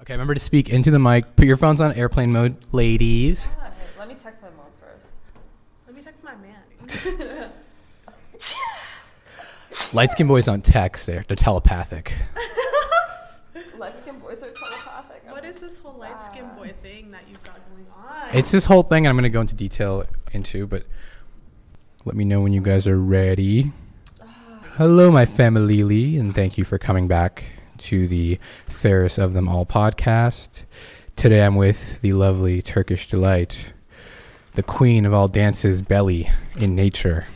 Okay, remember to speak into the mic. Put your phones on airplane mode, ladies. Let me text my mom first. Let me text my man. Light skinned boys don't text, they're, they're telepathic. Light skin boys are telepathic. what is this whole light skinned boy thing that you've got going on? It's this whole thing I'm going to go into detail into, but let me know when you guys are ready. Hello, my family, Lee, and thank you for coming back to the Fairest of Them All podcast. Today I'm with the lovely Turkish delight, the queen of all dances, Belly in nature,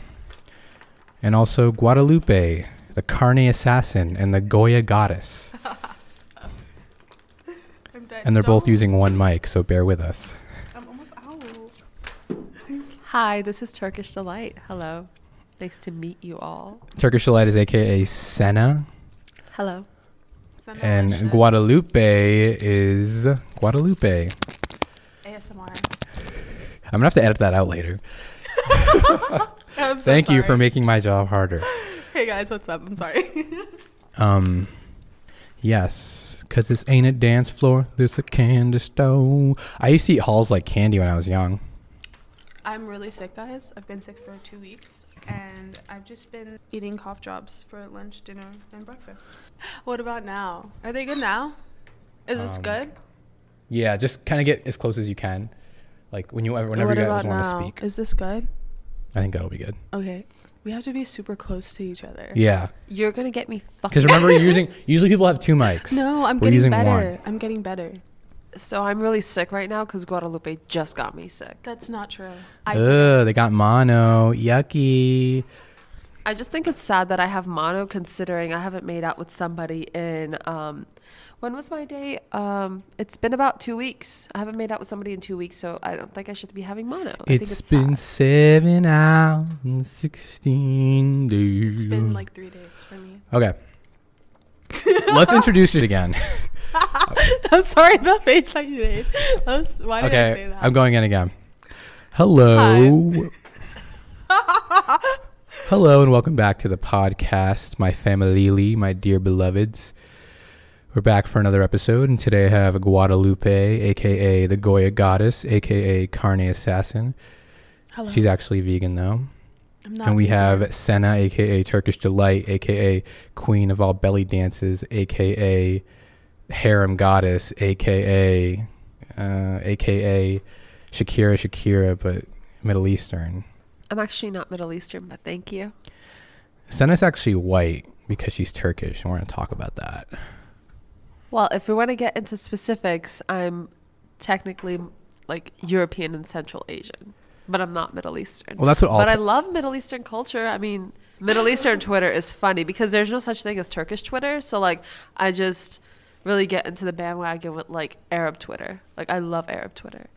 and also Guadalupe, the carne assassin and the Goya goddess. And they're both using one mic, so bear with us. I'm almost out. Hi, this is Turkish Delight. Hello. Nice to meet you all. Turkish delight is aka Sena. Hello. And Senalicious. Guadalupe is Guadalupe. ASMR. I'm gonna have to edit that out later. I'm so Thank you for making my job harder. Hey guys, what's up? I'm sorry. Um, yes, cause this ain't a dance floor. This a candy store. I used to eat halls like candy when I was young. I'm really sick, guys. I've been sick for two weeks, and I've just been eating cough drops for lunch, dinner, and breakfast. What about now? Are they good now? Is this Um, good? Yeah, just kind of get as close as you can. Like when you whenever what you guys want to now? speak. Is this good? I think that'll be good. Okay. We have to be super close to each other. Yeah, You're gonna get me fucking. because remember you're using. Usually people have two mics. No, I'm We're getting using better. one. I'm getting better. So I'm really sick right now because Guadalupe just got me sick. That's not true. I did. Ugh, they got mono. Yucky. I just think it's sad that I have mono considering I haven't made out with somebody in um when was my date? Um it's been about 2 weeks. I haven't made out with somebody in 2 weeks, so I don't think I should be having mono. I think It's it's been sad. seven hours and sixteen days. It's been like three days for me. Okay. Let's introduce it again. I'm sorry, the face that you made. That was- why did I say that? I'm going in again. Hello. Hello and welcome back to the podcast, my family, my dear beloveds. We're back for another episode, and today I have Guadalupe, aka the Goya Goddess, aka Carne Assassin. Hello. She's actually vegan though. And we vegan. have Sena, aka Turkish Delight, aka Queen of all belly dances, aka Harem Goddess, aka uh, aka Shakira Shakira, but Middle Eastern. I'm actually not Middle Eastern, but thank you. Sena's actually white because she's Turkish, and we're gonna talk about that. Well, if we want to get into specifics, I'm technically like European and Central Asian, but I'm not Middle Eastern. Well, that's what all. but I love Middle Eastern culture. I mean, Middle Eastern Twitter is funny because there's no such thing as Turkish Twitter. So like, I just really get into the bandwagon with like Arab Twitter. Like, I love Arab Twitter.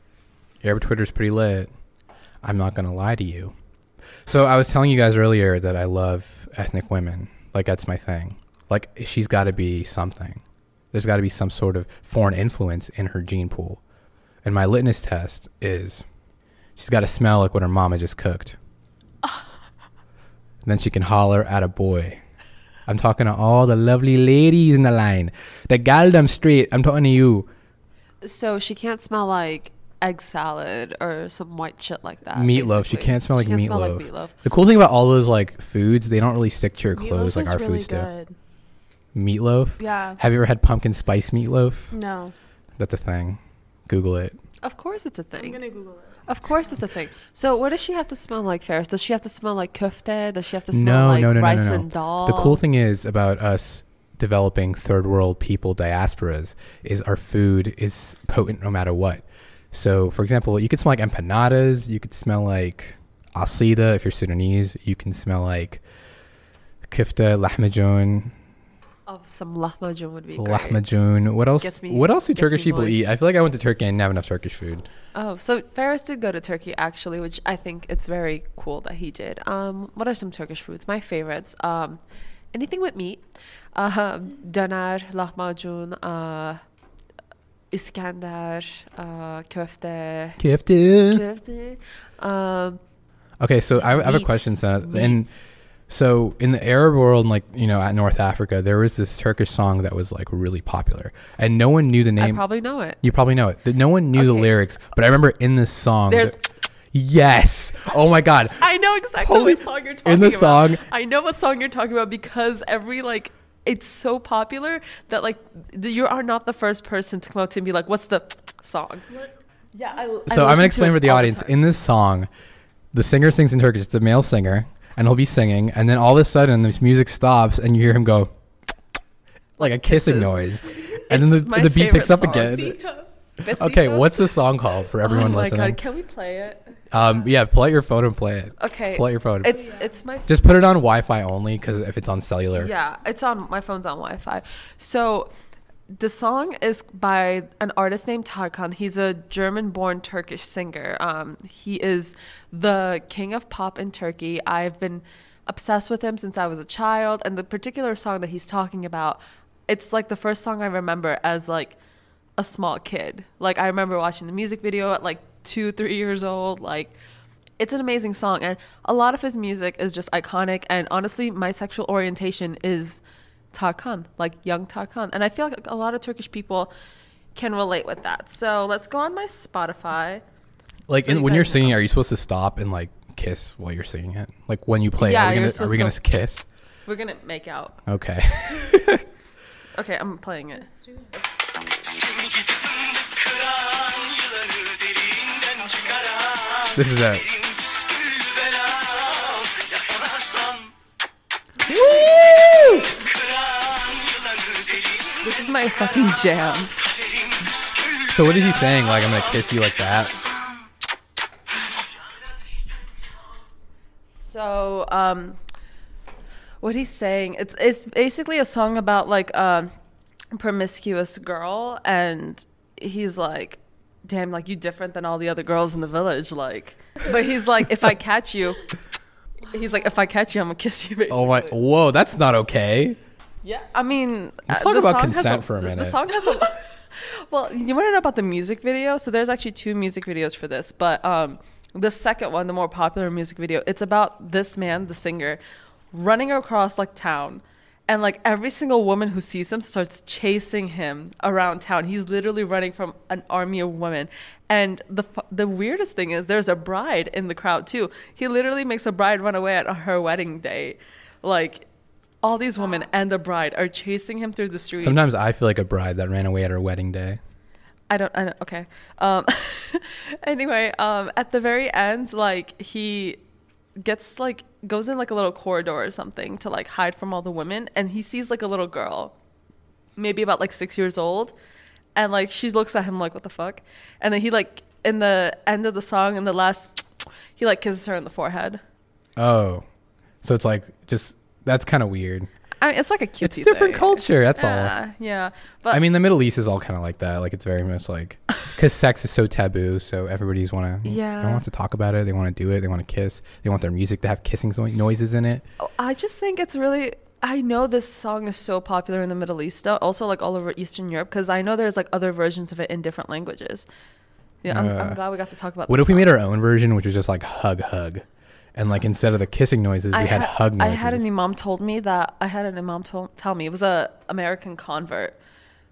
Arab Twitter's pretty lit. I'm not gonna lie to you. So I was telling you guys earlier that I love ethnic women. Like that's my thing. Like she's got to be something. There's got to be some sort of foreign influence in her gene pool. And my litmus test is she's got to smell like what her mama just cooked. then she can holler at a boy. I'm talking to all the lovely ladies in the line. The galdem straight. I'm talking to you. So she can't smell like egg salad or some white shit like that. meatloaf. She basically. can't smell like She can't meatloaf. smell like meatloaf. The cool thing about all those like foods, they don't really stick to your Meatloaf clothes like is our really foods do. good. Meatloaf. Yeah. Have you ever had pumpkin spice meatloaf? No. That's a thing. Google it. Of course, it's a I'm thing. gonna Google it. Of course, it's a thing. So, what does she have to smell like, Ferris? Does she have to smell like köfte? Does she have to smell No, like no, no, no, rice no, no. and dal? The cool thing is about us developing third world people diasporas is our food is potent no matter what. So, for example, you could smell like empanadas. You could smell like asida if you're Sudanese. You can smell like kifta, lahmacun, of some lahmacun would be great. lahmacun. What else? Me- what else do Turkish people eat? I feel like I went to Turkey and didn't have enough Turkish food. Oh, so Ferris did go to Turkey actually, which I think it's very cool that he did. Um, what are some Turkish foods? My favorites. Um, anything with meat. Uh, doner, lahmacun, uh, Iskender, uh, köfte, Kifted. köfte. Um, Okay, so I, I have a question, Sena. And so in the Arab world, like you know, at North Africa, there was this Turkish song that was like really popular, and no one knew the I name. probably know it. you probably know it. No one knew the lyrics, but I remember in this song. There's. that- yes. Oh my God. I know exactly Holy- what song you're talking in the about. song- I know what song you're talking about because every like it's so popular that like you are not the first person to come up to me and be like, "What's the song?" Yeah, I, I So I'm gonna explain for the audience. time. in this song, the singer sings in Turkish. It's a male singer, and he'll be singing, and then all of a sudden, this music stops, and you hear him go like a kissing noise, and then the, the beat picks up song. again. Besitos. Okay, what's the song called for everyone oh my listening? God, can we play it? Um, yeah, pull out your phone and play it. Okay, Pull out your phone. it's it's my Just put it on Wi-Fi only, because if it's on cellular, Yeah, it's on my phone's on Wi-Fi. So the song is by an artist named Tarkan. He's a German-born Turkish singer. Um, he is the king of pop in Turkey. I've been obsessed with him since I was a child, and the particular song that he's talking about, it's like the first song I remember as like a small kid. Like I remember watching the music video at like two, three years old. Like it's an amazing song, and a lot of his music is just iconic. And honestly, my sexual orientation is Tarkan, like young Tarkan, and I feel like a lot of Turkish people can relate with that. So let's go on my Spotify. like So you when you're singing, know. are you supposed to stop and like kiss while you're singing it? Like when you play, Yeah, are we gonna, are we to gonna go- kiss? We're gonna make out. Okay. Okay, I'm playing it. Seni gidip kıran yılanı derinden çıkaran this is it. Fucking jam. So what is he saying? Like I'm gonna kiss you like that? So, um, what he's saying, it's it's basically a song about like a promiscuous girl, and he's like, "Damn, like you different than all the other girls in the village." Like, but he's like, "If I catch you." He's like, if I catch you, I'm gonna kiss you. Basically. Oh my! Whoa, that's not okay. Yeah, I mean, Let's uh, talk about song has consent for a minute. The song has a. well, you want to know about the music video? So there's actually two music videos for this, but um, the second one, the more popular music video, it's about this man, the singer, running across like town, and like every single woman who sees him starts chasing him around town. He's literally running from an army of women, and the the weirdest thing is there's a bride in the crowd too. He literally makes a bride run away at her wedding day, like all these women and the bride are chasing him through the streets. Sometimes I feel like a bride that ran away at her wedding day. I don't. I don't okay. Um, anyway, um, at the very end, like he gets like goes in like a little corridor or something to like hide from all the women, and he sees like a little girl, maybe about like six years old, and like she looks at him like what the fuck, and then he like in the end of the song in the last, he like kisses her in the forehead. Oh, so it's like just that's kind of weird. I mean, it's like a cute. It's a different culture. That's all. Yeah, yeah. But I mean, the Middle East is all kind of like that. Like it's very much like because sex is so taboo, so everybody's want to Yeah. wants to talk about it. They want to do it. They want to kiss. They want their music to have kissing noises in it. I just think it's really. I know this song is so popular in the Middle East, also like all over Eastern Europe, because I know there's like other versions of it in different languages. Yeah, I'm, Uh, I'm glad we got to talk about. What if we made our own version, which was just like hug hug, and like instead of the kissing noises, we I had, hug noises. I had an imam told me that I had an imam told, tell me it was a American convert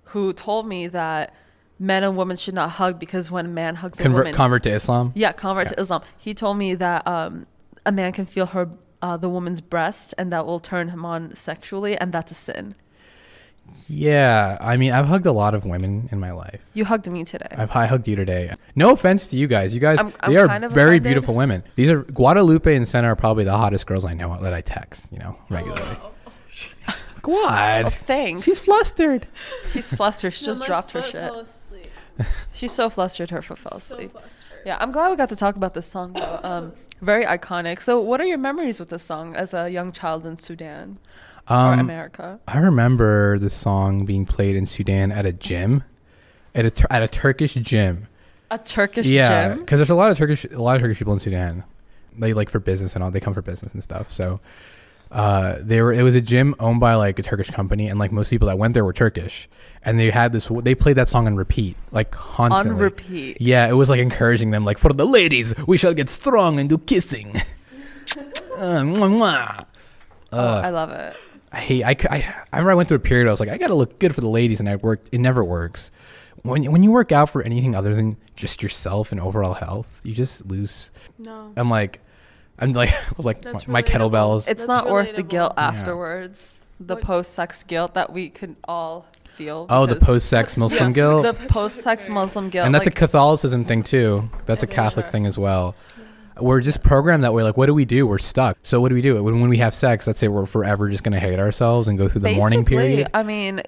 who told me that men and women should not hug because when a man hugs a convert woman, convert to Islam. yeah, convert Yeah. to Islam. He told me that um, a man can feel her uh, the woman's breast and that will turn him on sexually, and that's a sin. Yeah, I mean, I've hugged a lot of women in my life. You hugged me today. I've I hugged you today. No offense to you guys. You guys, I'm- I'm they are kind of very offended. beautiful women. These are Guadalupe and Sena are probably the hottest girls I know that I text. You know, regularly. Oh, oh, oh, what? Oh, thanks. She's flustered. She's flustered. She No, just my dropped her shit. fell asleep. She's so flustered her foot fell So asleep. flustered. Yeah, I'm glad we got to talk about this song though. Um, very iconic. So, what are your memories with this song as a young child in Sudan or Um, America? I remember the song being played in Sudan at a gym, at a at a Turkish gym. A Turkish yeah, because there's a lot of Turkish a lot of Turkish people in Sudan. They like for business and all. They come for business and stuff. So uh, they were it was a gym owned by like a Turkish company, and like most people that went there were Turkish, and they had this they played that song on repeat, like constantly. On repeat. Yeah, it was like encouraging them, like for the ladies, we shall get strong and do kissing. uh, mwah, mwah. oh, I love it. I hate. I, I, I remember I went through a period. I was like, I gotta look good for the ladies, and I worked. It never works. When when you work out for anything other than just yourself and overall health, you just lose. No. I'm like, I'm like, like That's my relatable. kettlebells. It's That's not worth the relatable. guilt Yeah. afterwards. The What- post-sex guilt that we could all feel. oh, the because- post-sex Muslim guilt, The post-sex Muslim guilt. and that's like, a Catholicism thing too. That's a It is. Catholic thing as well. We're just programmed that way. Like, what do we do? We're stuck. So, what do we do when, when we have sex? Let's say we're forever just gonna hate ourselves and go through the mourning Basically, period. I mean,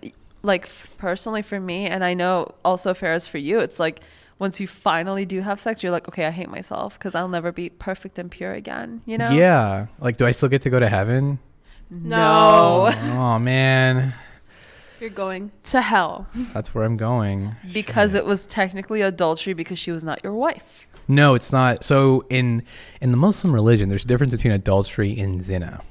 like f- personally for me, and I know also Ferris for you, it's like once you finally do have sex, you're like, okay, I hate myself because I'll never be perfect and pure again. You know? Yeah. Like, do I still get to go to heaven? No. oh man, You're going to hell. that's where I'm going. because it was technically adultery because she was not your wife. No, it's not. So in in the Muslim religion, there's a difference between adultery and zina.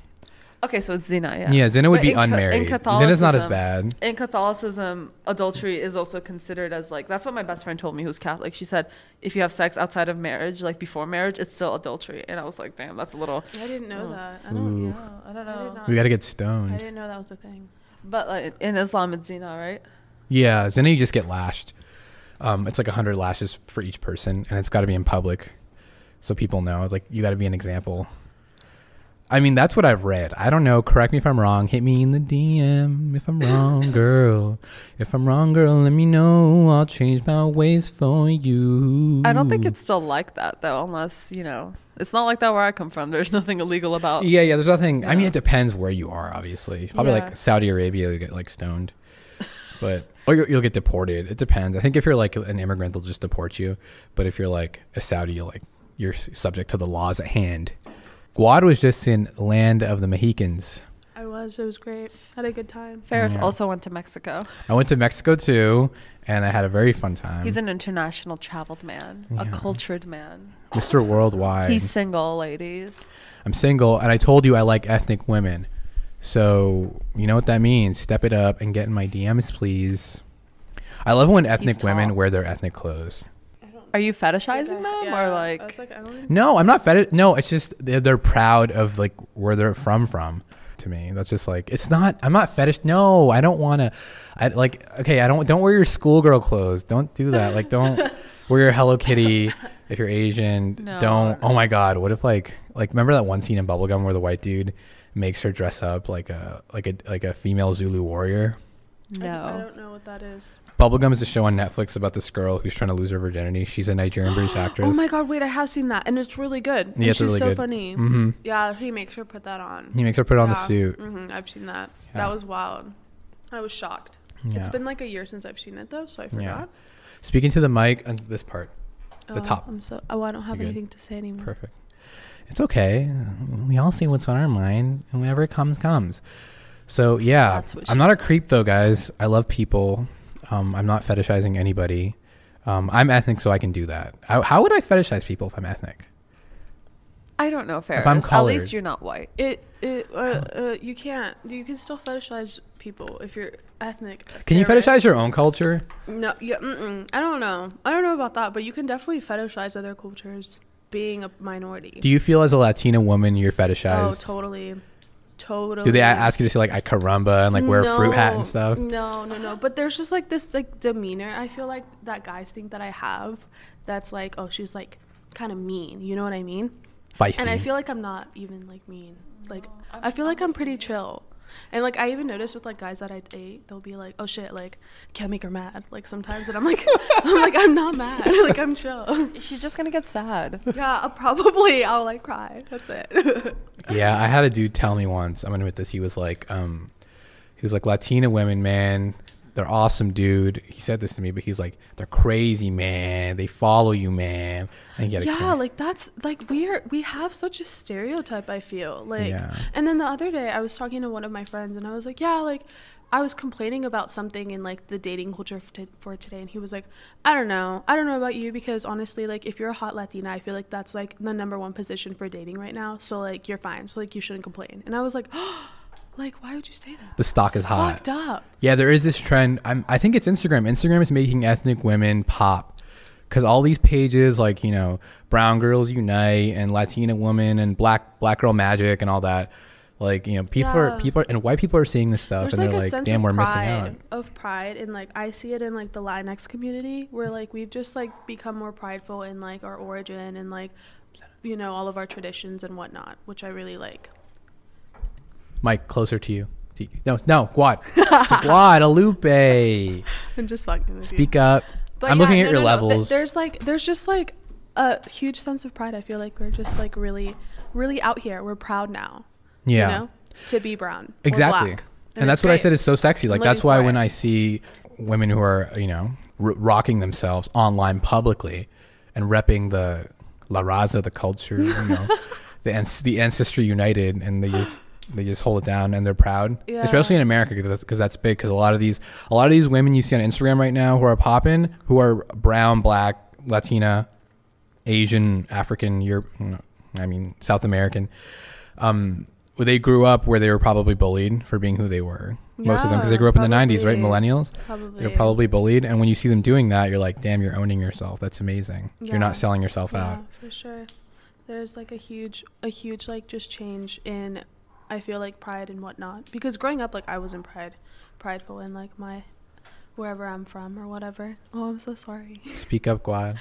Okay, so it's zina, yeah. Yeah, zina would But be in Ca- in unmarried. Zina's not as bad. In Catholicism, adultery is also considered as like that's what my best friend told me who's Catholic. She said if you have sex outside of marriage, like before marriage, it's still adultery. And I was like, damn, that's a little I didn't know Oh. that. I don't. Ooh. yeah, I don't I know. not- We got to get stoned. I didn't know that was a thing. But like in Islam, it's zina, right? Yeah, zina you just get lashed. Um, it's like a hundred lashes for each person, and it's got to be in public, so people know. Like you got to be an example. I mean, that's what I've read. I don't know. Correct me if I'm wrong. Hit me in the DM if I'm wrong, girl. If I'm wrong, girl, let me know. I'll change my ways for you. I don't think it's still like that though, unless you know, it's not like that where I come from. There's nothing illegal about. Yeah, yeah. There's nothing. I mean, it depends where you are. Obviously, probably Yeah. like Saudi Arabia, you get like stoned, but or you'll, you'll get deported. It depends. I think if you're like an immigrant, they'll just deport you. But if you're like a Saudi, you're like you're subject to the laws at hand. Guad was just in land of the Mohicans. I was. It was great. Had a good time. Ferris Yeah. also went to Mexico. I went to Mexico too, and I had a very fun time. He's an international traveled man, a cultured man. Mr. Worldwide. He's single, ladies. I'm single, and I told you I like ethnic women. So you know what that means. Step it up and get in my DMs, please. I love when ethnic women wear their ethnic clothes. Are you fetishizing them Yeah, or I like? was like, I don't even No, I'm not fed. No, it's just they're, they're proud of like where they're from. From to me, that's just like it's not. I'm not fetish. No, I don't want to. I like. Okay, I don't. Don't wear your schoolgirl clothes. Don't do that. Like, don't wear your Hello Kitty if you're Asian. No. Don't. Oh my God. What if like like remember that one scene in Bubblegum where the white dude makes her dress up like a like a like a female Zulu warrior. I, I don't know what that is. Bubblegum is a show on Netflix about this girl who's trying to lose her virginity. She's a Nigerian British actress. Oh my god, wait, I have seen that, and it's really good. Yeah, it's she's really so good. funny. Mm-hmm. Yeah, he makes her put that on. He makes her put on the Yeah. suit. hmm I've seen that. Yeah. That was wild. I was shocked. It's been like a year since I've seen it though, so I forgot. Speaking to the mic and this part. The Oh, top. I'm so. Oh, I don't have You're good. anything to say anymore. Perfect. It's okay. We all see what's on our mind, and whenever it comes, comes. So yeah, I'm not a creep though, guys. I love people. Um, I'm not fetishizing anybody. Um, I'm ethnic, so I can do that. I, how would I fetishize people if I'm ethnic? I don't know, Ferris. I'm At least you're not white. It. It. Uh, uh, you can't. You can still fetishize people if you're ethnic. Can you fetishize your own culture? No. Yeah. Mm-mm. I don't know. I don't know about that, but you can definitely fetishize other cultures. Being a minority. Do you feel as a Latina woman you're fetishized? oh, fetishized? totally. Totally. Do they ask you to say like I caramba and like wear a fruit hat and stuff? No, no, no. But there's just like this like demeanor. I feel like that guys think that I have. That's like, oh, she's like kind of mean. You know what I mean? Feisty. And I feel like I'm not even like mean. Like I feel like I'm pretty chill. And like I even noticed with like guys that I date, they'll be like, "Oh shit, like can't make her mad." Like sometimes, and I'm like, I'm like I'm not mad. like I'm chill. She's just gonna get sad. yeah, I'll probably I'll like cry. That's it. Yeah, I had a dude tell me once. I'm gonna admit this. He was like, um, he was like Latina women, man. They're awesome, dude. He said this to me, but he's like, they're crazy, man. They follow you, man. And yeah, experience. like that's like we're we have such a stereotype. I feel like, Yeah. and then the other day I was talking to one of my friends and I was like, yeah, like I was complaining about something in like the dating culture for, t- for today, and he was like, "I don't know, I don't know about you because honestly, like if you're a hot Latina, I feel like that's like the number one position for dating right now. So like you're fine. So like you shouldn't complain." And I was like, "Like why would you say that? The stock is hot. Fucked up." Yeah, there is this trend. I'm, I think it's Instagram. Instagram is making ethnic women pop because all these pages, like you know, Brown Girls Unite and Latina Woman and Black Black Girl Magic and all that. Like you know, people Yeah. are people are, and white people are seeing this stuff There's and like they're a like, sense "Damn, of we're pride, missing out." of pride, and like I see it in like the Latinx community, where like we've just like become more prideful in like our origin and like you know all of our traditions and whatnot, which I really like. Mike, closer to you. No, no, Guad, Guadalupe. I'm just fucking with you. Speak up. But I'm yeah, looking at no, your no, no. Levels. there's like there's just like a huge sense of pride. I feel like we're just like really, really out here. We're proud now. yeah. You know, to be brown. Exactly. black. And, that's it's what I said is so sexy. Like that's why when it. I see women who are, you know, r- rocking themselves online publicly and repping the La Raza, the culture, you know, the the ancestry united and they they just hold it down and they're proud. Yeah. Especially in America because that's, 'cause that's big cuz a lot of these a lot of these women you see on Instagram right now who are popping who are brown, black, Latina, Asian, African, Europe, I mean South American. Um, well, they grew up where they were probably bullied for being who they were. Most of them, because they grew up in the '90s, right? Millennials. Probably. They're probably bullied, and when you see them doing that, you're like, "Damn, you're owning yourself. That's amazing. You're not selling yourself yeah, out." for sure. There's like a huge, a huge like just change in, I feel like pride and whatnot. Because growing up, like I wasn't pride, prideful in like my, wherever I'm from or whatever. Oh, I'm so sorry. Speak up, Guad.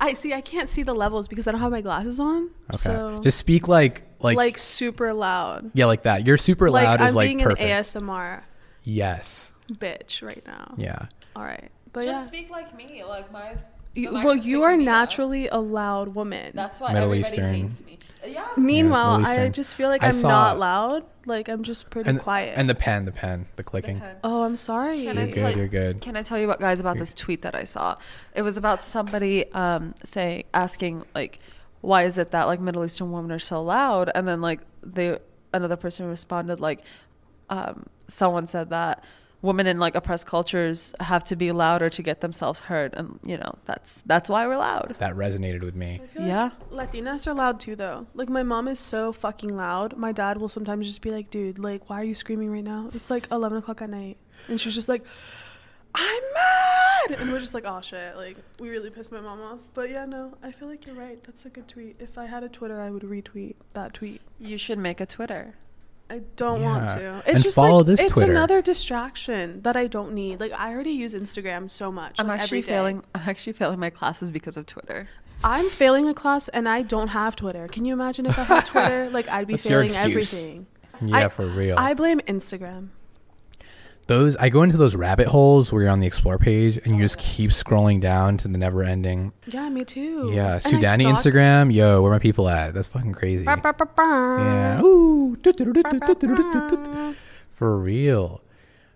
I see. I can't see the levels because I don't have my glasses on. Okay. So Just speak like, like, like, super loud. yeah, like that. You're super like loud I'm is like being perfect. an ASMR yes. bitch right now. Yeah. All right. But Just yeah. speak like me, like my. You, well, you are me up. naturally a loud woman. That's why Middle everybody Eastern. hates me. Yeah. Meanwhile, Middle I just feel like I I'm saw- not loud. Like I'm just pretty And quiet. and the pen, the pen, the clicking. pen. oh, I'm sorry. Can You're I good. you- You're good. Can I tell you what, guys, about this tweet that I saw? It was about somebody um, saying, asking, like, why is it that like Middle Eastern women are so loud? And then like they, another person responded like, um, someone said that women in like oppressed cultures have to be louder to get themselves heard, and you know that's that's why we're loud. That resonated with me. I feel Yeah. like Latinas are loud too, though. Like my mom is so fucking loud. My dad will sometimes just be like, "Dude, like, why are you screaming right now? It's like 11 o'clock at night," and she's just like, "I'm mad," and we're just like, "Oh shit!" Like we really pissed my mom off. But yeah, no, I feel like you're right. That's a good tweet. If I had a Twitter, I would retweet that tweet. You should make a Twitter. I don't want to. It's And just follow like this it's Twitter. another distraction that I don't need. Like I already use Instagram so much. I'm like, actually every day. failing. I'm actually failing my classes because of Twitter. I'm failing a class and I don't have Twitter. Can you imagine if I had Twitter? Like I'd be That's failing everything. Yeah, I- for real. I blame Instagram. Those I go into those rabbit holes where you're on the explore page and you just keep scrolling down to the never ending. Yeah, me too. Yeah, And Sudani Instagram. Yo, where my people at? That's fucking crazy. Ba, ba, ba, ba. Yeah. Ooh. For real.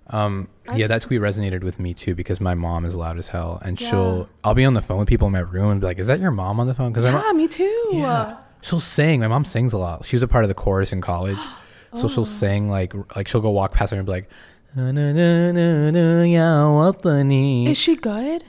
Um, yeah, that tweet resonated with me too because my mom is loud as hell, and Yeah. she'll. I'll be on the phone with people in my room and be like, "Is that your mom on the phone?" Because Yeah, me too. yeah, she'll sing. My mom sings a lot. She was a part of the chorus in college, so Oh. she'll sing like like she'll go walk past me and be like, Is she good?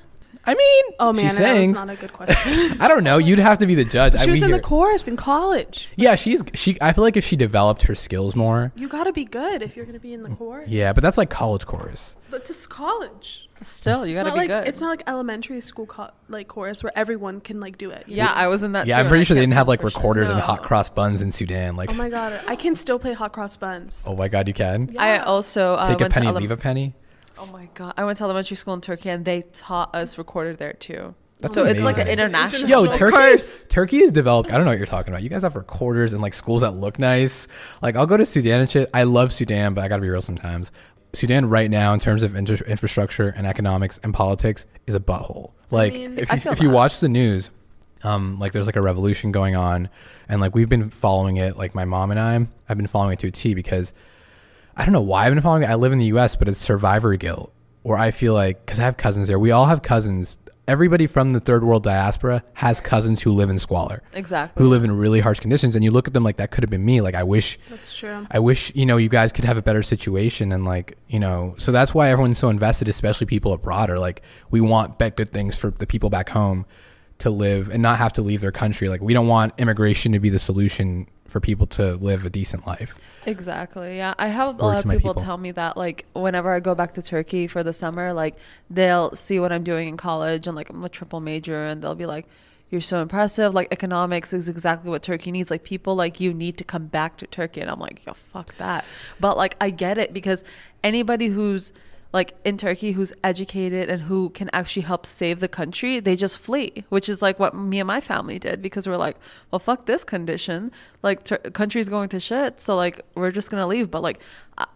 I mean, Oh man, she that was not a good question. I don't know. You'd have to be the judge. I, she was we in the chorus in college. Yeah, she's she. I feel like if she developed her skills more. You gotta be good if you're gonna be in the chorus. Yeah, but that's like college chorus. But this is college. Still, you It's gotta be like good. it's not like elementary school co- like chorus where everyone can like do it. yeah, know? I was in that. Yeah, too, I'm pretty sure they didn't have like for sure. recorders and hot cross buns in Sudan. Like, Oh my god, I can still play hot cross buns. oh my god, you can I also uh, take a penny, ele- leave a penny. Oh my god! I went to elementary school in Turkey, and they taught us recorded there too. That's so it's like an international. Yo, National Turkey, curse. is, Turkey is developed. I don't know what you're talking about. You guys have recorders and like schools that look nice. Like I'll go to Sudan and shit. I love Sudan, but I gotta be real sometimes. Sudan right now, in terms of inter- infrastructure and economics and politics, is a butthole. Like mean, if you, if you watch the news, um, like there's like a revolution going on, and like we've been following it. Like my mom and I, I've been following it to a T because I don't know why I've been following it. I live in the U.S., but it's survivor guilt, where I feel like because I have cousins there. We all have cousins everybody from the third world diaspora has cousins who live in squalor, Exactly. who live in really harsh conditions, and you look at them like that could have been me. Like I wish That's true. I wish you know you guys could have a better situation and like you know so that's why everyone's so invested, especially people abroad. Are like we want bet good things for the people back home to live and not have to leave their country. Like we don't want immigration to be the solution for people to live a decent life. Exactly. Yeah. I have a lot of people, people. tell me that like whenever I go back to Turkey for the summer, like they'll see what I'm doing in college and like I'm a triple major and they'll be like, You're so impressive. Like economics is exactly what Turkey needs. Like people like you need to come back to Turkey. And I'm like, yo, fuck that. But like I get it because anybody who's like in Turkey who's educated and who can actually help save the country, they just flee, which is like what me and my family did because we're like, well, fuck this condition. Like, tur- country's going to shit. So, like, we're just going to leave. But, like,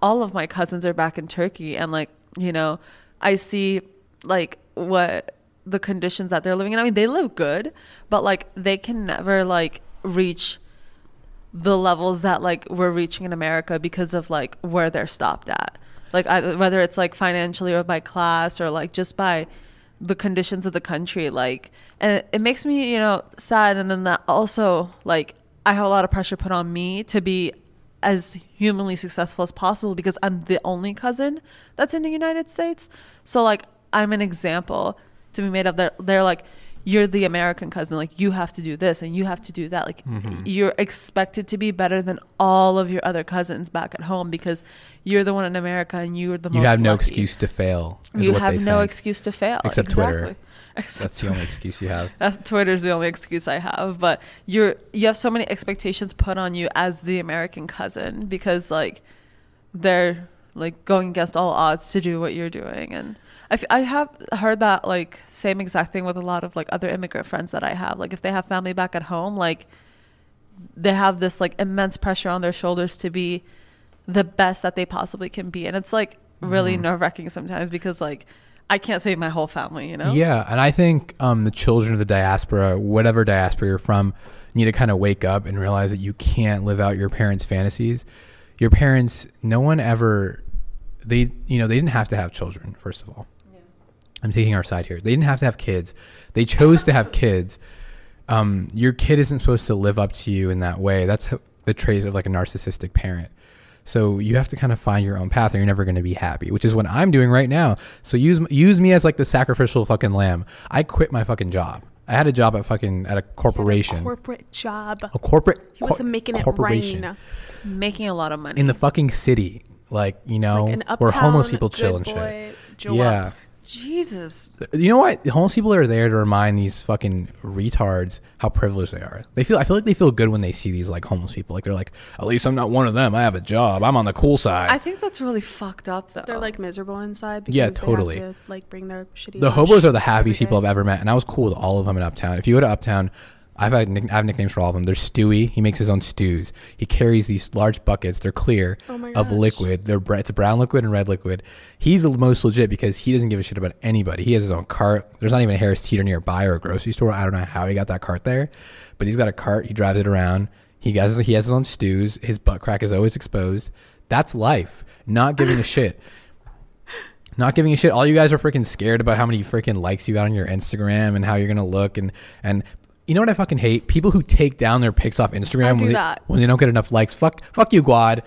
all of my cousins are back in Turkey. And, like, you know, I see, like, what the conditions that they're living in. I mean, they live good, but, like, they can never, like, reach the levels that like we're reaching in America because of like where they're stopped at. Like I, whether it's like financially or by class or like just by the conditions of the country like and it, it makes me you know sad and then that also like I have a lot of pressure put on me to be as humanly successful as possible because I'm the only cousin that's in the United States. So like I'm an example to be made of. They're, they're like, you're the American cousin. Like you have to do this and you have to do that. Like Mm-hmm. you're expected to be better than all of your other cousins back at home because you're the one in America and you're the You most. You have no excuse to fail. Is You have no say. excuse to fail. Except Twitter. Exactly. Except That's the only excuse you have. Twitter's the only excuse I have. But you're you have so many expectations put on you as the American cousin because like they're like going against all odds to do what you're doing and I, f- I have heard that like same exact thing with a lot of like other immigrant friends that I have like if they have family back at home like they have this like immense pressure on their shoulders to be the best that they possibly can be and it's like really Mhm. nerve-wracking sometimes because like I can't save my whole family you know Yeah, and I think um, the children of the diaspora, whatever diaspora you're from, need to kind of wake up and realize that you can't live out your parents' fantasies. Your parents, no one ever, they, you know, they didn't have to have children. First of all, I'm taking our side here. They didn't have to have kids. They chose to have kids. Um, your kid isn't supposed to live up to you in that way. That's the trait of like a narcissistic parent. So you have to kind of find your own path, or you're never going to be happy. Which is what I'm doing right now. So use use me as like the sacrificial fucking lamb. I quit my fucking job. I had a job at fucking at a corporation, Corporate job. a corporate. He wasn't making it corporation rain. making a lot of money in the fucking city. Like you know, Like an where homeless people chill and good shit. boy job. Yeah. Jesus. You know what? Homeless people are there to remind these fucking retards how privileged they are. They feel. I feel like they feel good when they see these like homeless people. Like they're like, at least I'm not one of them. I have a job. I'm on the cool side. I think that's really fucked up though. They're like miserable inside because Yeah, they totally. have to like bring their shitty the lunch hobos are the happiest people I've ever met, and I was cool with all of them in Uptown. If you go to Uptown, I've had nick- I have nicknames for all of them. There's Stewie. He makes his own stews. He carries these large buckets. They're clear Oh of liquid. They're br- it's a brown liquid and red liquid. He's the most legit because he doesn't give a shit about anybody. He has his own cart. There's not even a Harris Teeter nearby or a grocery store. I don't know how he got that cart there, but he's got a cart. He drives it around. He has he has his own stews. His butt crack is always exposed. That's life. Not giving a shit. Not giving a shit. All you guys are freaking scared about how many freaking likes you got on your Instagram and how you're gonna look and and you know what I fucking hate? People who take down their pics off Instagram when they, when they don't get enough likes. Fuck fuck you, Guad.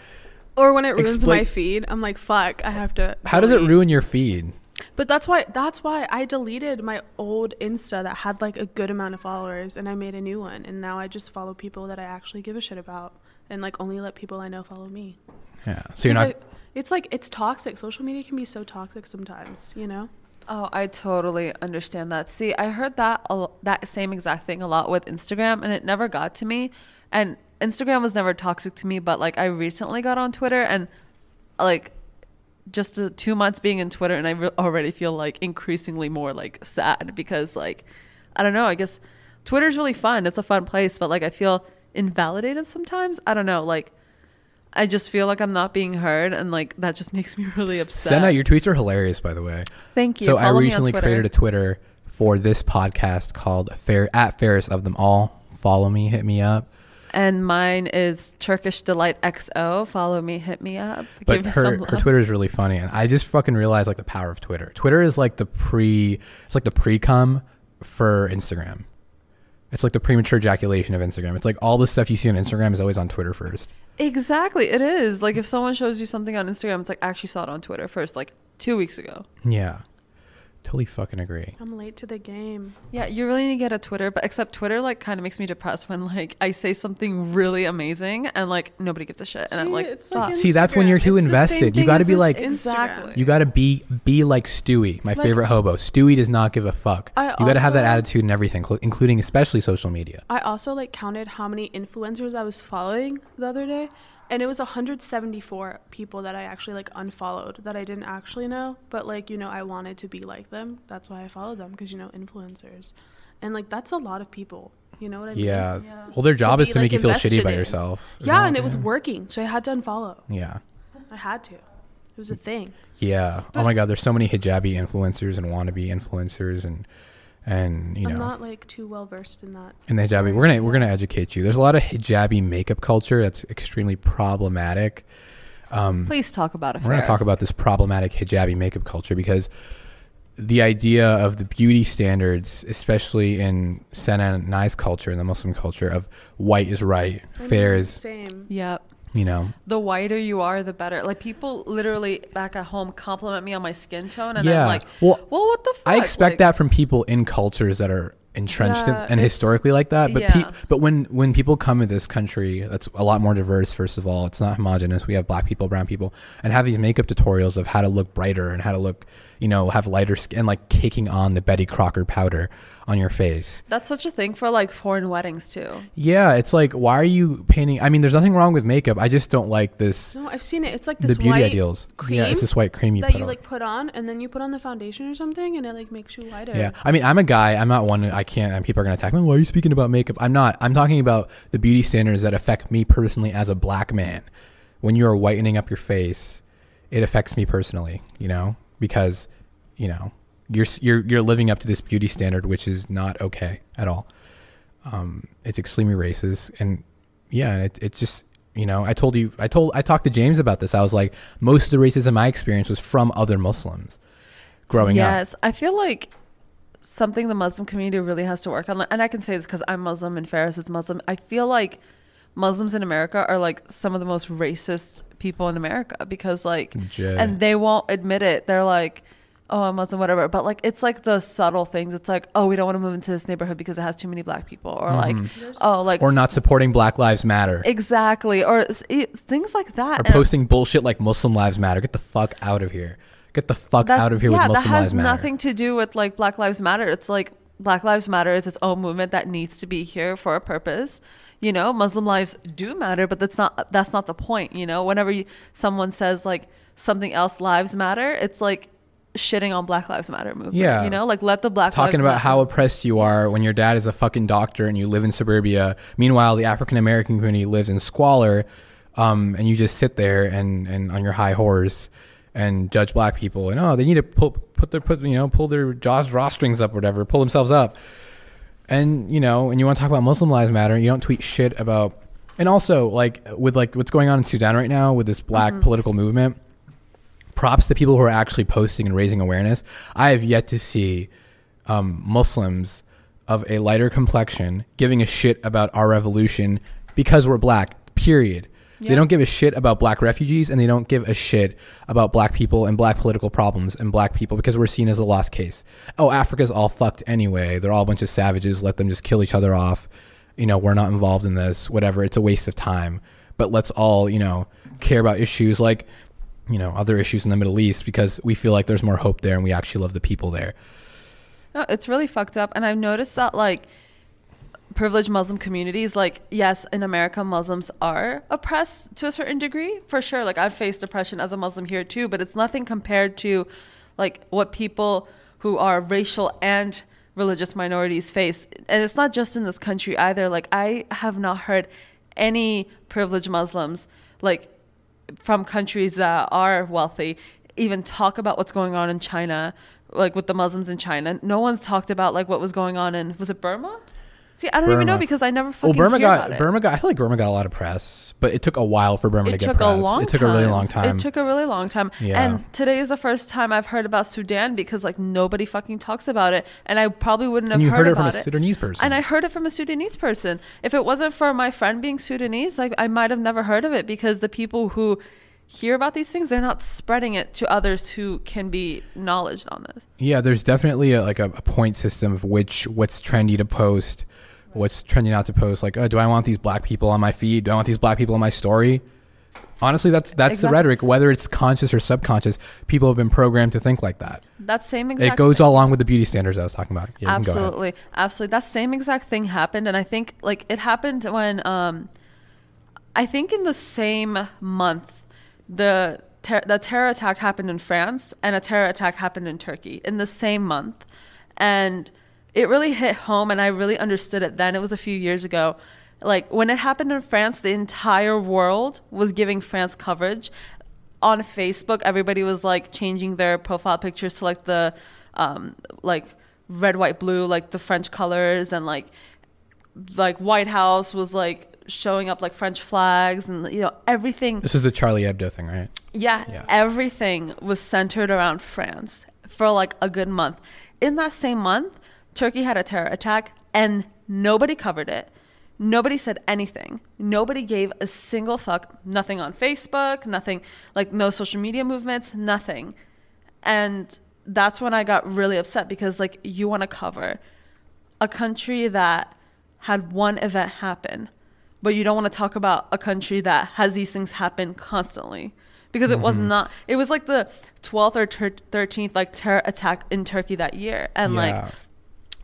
Or when it ruins Exploit- my feed, I'm like, fuck, I have to. How does it ruin your feed? But that's why that's why I deleted my old Insta that had like a good amount of followers and I made a new one and now I just follow people that I actually give a shit about and like only let people I know follow me. Yeah. So you're not I- it's like it's toxic. Social media can be so toxic sometimes, you know? Oh, I totally understand that. See, I heard that that same exact thing a lot with Instagram, and it never got to me. And Instagram was never toxic to me, but like I recently got on Twitter, and like just uh, two months being in Twitter, and I re- already feel like increasingly more like sad because like I don't know. I guess Twitter's really fun. It's a fun place, but like I feel invalidated sometimes. I don't know. Like I just feel like I'm not being heard, and like that just makes me really upset. send out your tweets are hilarious by the way. Thank you. So I Follow on recently created a Twitter for this podcast called Fair at Ferris of them all. Follow me, hit me up. And mine is Turkish Delight XO. Follow me, hit me up. But give her her. Twitter is really funny, and I just fucking realized like the power of Twitter. Twitter is like the pre, it's like the pre cum for Instagram. It's like the premature ejaculation of Instagram. It's like all the stuff you see on Instagram is always on Twitter first. Exactly, it is. Like if someone shows you something on Instagram, it's like I actually saw it on Twitter first, like two weeks ago. Yeah, totally fucking agree. I'm late to the game. Yeah, you really need to get a Twitter, but except Twitter like kind of makes me depressed when like I say something really amazing and like nobody gives a shit, and I'm like, it's like. See, that's when you're too It's invested. You gotta be like- Exactly. You got to be be like Stewie, my Like- favorite hobo. Stewie does not give a fuck. I you got to have that attitude and everything, cl- including especially social media. I also like counted how many influencers I was following the other day, and it was 174 people that I actually like unfollowed that I didn't actually know, but like you know I wanted to be like them. That's why I followed them because you know influencers, and like that's a lot of people. You know what I mean? Yeah. Yeah. Well, their job is be, to like, make you feel shitty invested about in. yourself. Yeah, that- and it was working, so I had to unfollow. Yeah. I had to. It was a thing. Yeah. Oh my God. There's so many hijabi influencers and wannabe influencers and and you know I'm know not like too well versed in that. in the hijabi. We're gonna we're gonna educate you. There's a lot of hijabi makeup culture that's extremely problematic. Um, Please talk about it. we're gonna talk about this problematic hijabi makeup culture because the idea of the beauty standards, especially in Sena and Nai's culture and the Muslim culture, of white is right, I fair mean, is same. Yep. You know The whiter you are, the better. Like people literally back at home compliment me on my skin tone, and Yeah. I'm like, Well, well, what the fuck? I expect Like, that from people in cultures that are entrenched in, and historically like that. But Yeah. pe- but when when people come in this country, that's a lot more diverse. First of all, it's not homogenous. We have black people, brown people, and have these makeup tutorials of how to look brighter and how to look, you know, have lighter skin, like caking on the Betty Crocker powder on your face. That's such a thing for like foreign weddings too. Yeah, it's like why are you painting? I mean, there's nothing wrong with makeup. I just don't like this. No, I've seen it. It's like The this beauty white ideals. cream yeah, it's this white cream you that put you on. like put on, and then you put on the foundation or something, and it like makes you whiter. Yeah, I mean, I'm a guy. I'm not one. I can't. And people are gonna attack me. Why are you speaking about makeup? I'm not. I'm talking about the beauty standards that affect me personally as a black man. When you are whitening up your face, it affects me personally. You know, because you know you're you're you're living up to this beauty standard, which is not okay at all. Um, it's extremely racist, and yeah, it, it's just you know. I told you. I told. I talked to James about this. I was like, most of the racism I experienced was from other Muslims growing up. yes, I feel like something the Muslim community really has to work on, and I can say this because I'm Muslim and Ferris is Muslim. I feel like Muslims in America are like some of the most racist people in America because like, Legit. and they won't admit it. They're like. Oh, I'm Muslim, whatever. But like, it's like the subtle things. It's like, oh, we don't want to move into this neighborhood because it has too many black people, or like, mm-hmm. oh, like or not supporting Black Lives Matter, exactly, or s- it, things like that. or And posting bullshit like Muslim Lives Matter. Get the fuck out of here. Get the fuck that- out of here yeah, with Muslim that Lives has Matter. nothing to do with like Black Lives Matter. It's like Black Lives Matter is its own movement that needs to be here for a purpose. You know, Muslim lives do matter, but that's not that's not the point. You know, whenever you, someone says like something else lives matter, it's like shitting on Black Lives Matter movement. Yeah. you know, like let the Black Talking Lives about Matter. how oppressed you are when your dad is a fucking doctor and you live in suburbia. Meanwhile, the African American community lives in squalor, um, and you just sit there and, and on your high horse and judge black people. And oh, they need to pull, put their put you know pull their jaws drawstrings up, or whatever, pull themselves up. And you know, and you want to talk about Muslim lives matter, you don't tweet shit about. And also, like with like what's going on in Sudan right now with this black Mm-hmm. political movement, props to people who are actually posting and raising awareness. I have yet to see um, Muslims of a lighter complexion giving a shit about our revolution because we're black. Period. They don't give a shit about black refugees and they don't give a shit about black people and black political problems and black people because we're seen as a lost case. Oh, Africa's all fucked anyway. They're all a bunch of savages. Let them just kill each other off. You know, we're not involved in this. Whatever. It's a waste of time. But let's all, you know, care about issues like, you know, other issues in the Middle East because we feel like there's more hope there and we actually love the people there. No, it's really fucked up. And I've noticed that like privileged Muslim communities, like yes, in America Muslims are oppressed to a certain degree, for sure. Like I've faced oppression as a Muslim here too, but it's nothing compared to like what people who are racial and religious minorities face. And it's not just in this country either. Like I have not heard any privileged Muslims like from countries that are wealthy even talk about what's going on in China, like with the Muslims in China. No one's talked about like what was going on in was it Burma? See, I don't even know because I never Well, fucking Burma hear got about it. Burma got. I feel like Burma got a lot of press, but it took a while for Burma it to get took press. a long it took time. a really long time. It took a really long time. Yeah. And today is the first time I've heard about Sudan because like nobody fucking talks about it, and I probably wouldn't have and you heard, heard it from a. Sudanese person. And I heard it from a Sudanese person. If it wasn't for my friend being Sudanese, like I might have never heard of it because the people who hear about these things, they're not spreading it to others who can be knowledge on this. Yeah, there's definitely a, like a, a point system of which what's trendy to post, what's trending out to post. Like, oh, do I want these black people on my feed? Do I want these black people on my story? Honestly, that's that's the rhetoric. Whether it's conscious or subconscious, people have been programmed to think like that. That same exact it goes thing. all along with the beauty standards I was talking about. Yeah, you can go ahead. absolutely absolutely that same exact thing happened and i think like it happened when um i think in the same month the ter- the terror attack happened in france and a terror attack happened in turkey in the same month and it really hit home and i really understood it then it was a few years ago like when it happened in france the entire world was giving france coverage on Facebook, everybody was like changing their profile pictures to like the um, like red, white, blue, like the French colors, and like like White House was like showing up like French flags, and you know everything. This is the Charlie Hebdo thing, right? Yeah, Yeah. everything was centered around France for like a good month. In that same month, Turkey had a terror attack, and nobody covered it. Nobody said anything. Nobody gave a single fuck. Nothing on Facebook, nothing, like no social media movements, nothing. And that's when I got really upset because, like, you want to cover a country that had one event happen, but you don't want to talk about a country that has these things happen constantly because it was mm-hmm. not. It was like the 12th or ter- 13th like terror attack in Turkey that year, and like Yeah.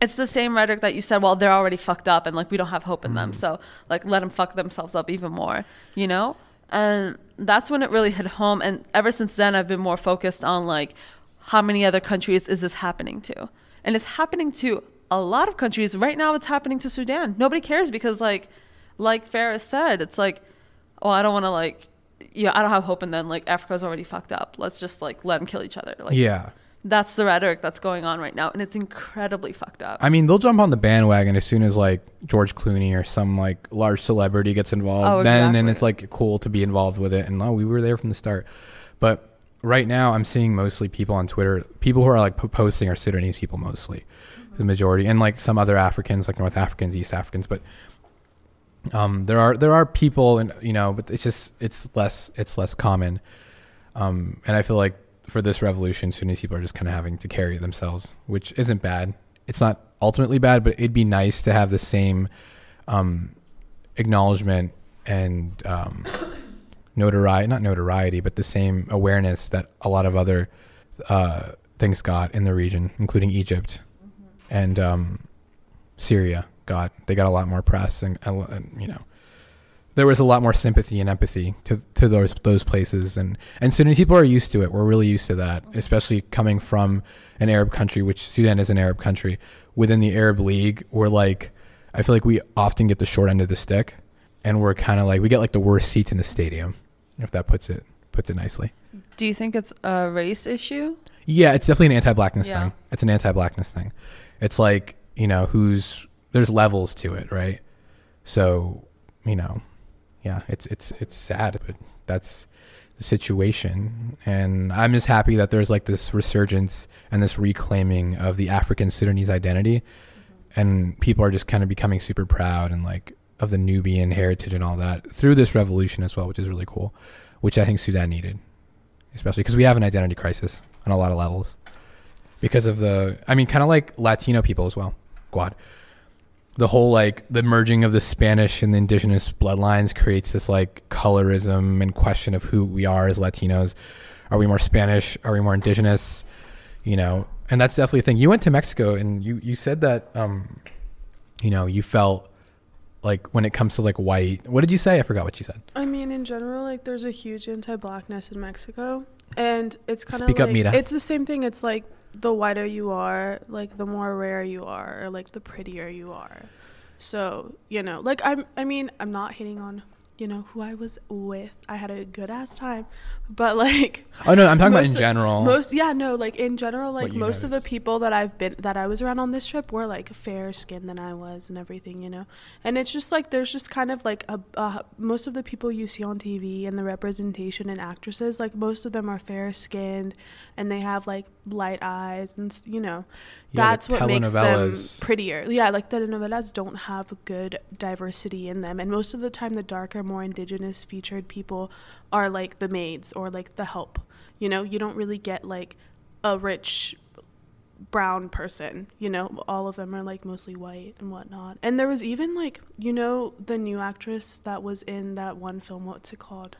It's the same rhetoric that you said. Well, they're already fucked up, and like we don't have hope in them, mm. so like let them fuck themselves up even more, you know. And that's when it really hit home. And ever since then, I've been more focused on like how many other countries is this happening to, and it's happening to a lot of countries right now. It's happening to Sudan. Nobody cares because like like Ferris said, it's like, oh, I don't want to like. Yeah, I don't have hope in them. Like Africa's already fucked up. Let's just like let them kill each other. Like, yeah. That's the rhetoric that's going on right now, and it's incredibly fucked up. I mean, they'll jump on the bandwagon as soon as like George Clooney or some like large celebrity gets involved. Oh, then and it's like cool to be involved with it. And oh, we were there from the start. But right now, I'm seeing mostly people on Twitter. People who are like posting are Sudanese people mostly, the majority, and like some other Africans, like North Africans, East Africans. But um, there are there are people, and you know, but it's just it's less it's less common. Um, and I feel like for this revolution, Sudanese people are just kind of having to carry it themselves, which isn't bad. It's not ultimately bad, but it'd be nice to have the same um, acknowledgement and um, notoriety, not notoriety, but the same awareness that a lot of other uh, things got in the region, including Egypt and um, Syria got. They got a lot more press and, and you know there was a lot more sympathy and empathy to to those those places and and Sudanese people are used to it. We're really used to that, especially coming from an Arab country, which Sudan is an Arab country. Within the Arab League, we're like, I feel like we often get the short end of the stick, and we're kind of like we get like the worst seats in the stadium, if that puts it puts it nicely. Do you think it's a race issue? Yeah, it's definitely an anti-blackness Yeah. thing. It's an anti-blackness thing. It's like you know who's there's levels to it, right? So you know, yeah, it's it's it's sad, but that's the situation. And I'm just happy that there's like this resurgence and this reclaiming of the African Sudanese identity, mm-hmm. and people are just kind of becoming super proud and like of the Nubian heritage and all that through this revolution as well, which is really cool, which I think Sudan needed, especially because we have an identity crisis on a lot of levels because of the I mean kind of like Latino people as well. Guad. The whole like the merging of the Spanish and the indigenous bloodlines creates this like colorism and question of who we are as Latinos. Are we more Spanish? Are we more indigenous? You know, and that's definitely a thing. You went to Mexico and you you said that um you know, you felt like when it comes to like white what did you say? I forgot what you said. I mean, in general, like there's a huge anti-blackness in Mexico, and it's kind of Speak like up, Mita. it's the same thing. It's like the whiter you are, like the more rare you are, or like the prettier you are. So you know, like I'm. I mean, I'm not hating on you know, who I was with. I had a good ass time, but like Oh no, I'm talking about in general. most yeah no like in general like most of the people that i've been that i was around on this trip were like fairer skinned than i was and everything you know and it's just like there's just kind of like a uh, most of the people you see on tv and the representation and actresses like most of them are fair skinned and they have like light eyes and you know Yeah, that's what makes them prettier yeah like the novelas don't have good diversity in them and most of the time the darker more indigenous featured people are like the maids or like the help. You know you don't really get like a rich brown person you know? All of them are like mostly white and whatnot. And there was even like you know the new actress that was in that one film what's it called?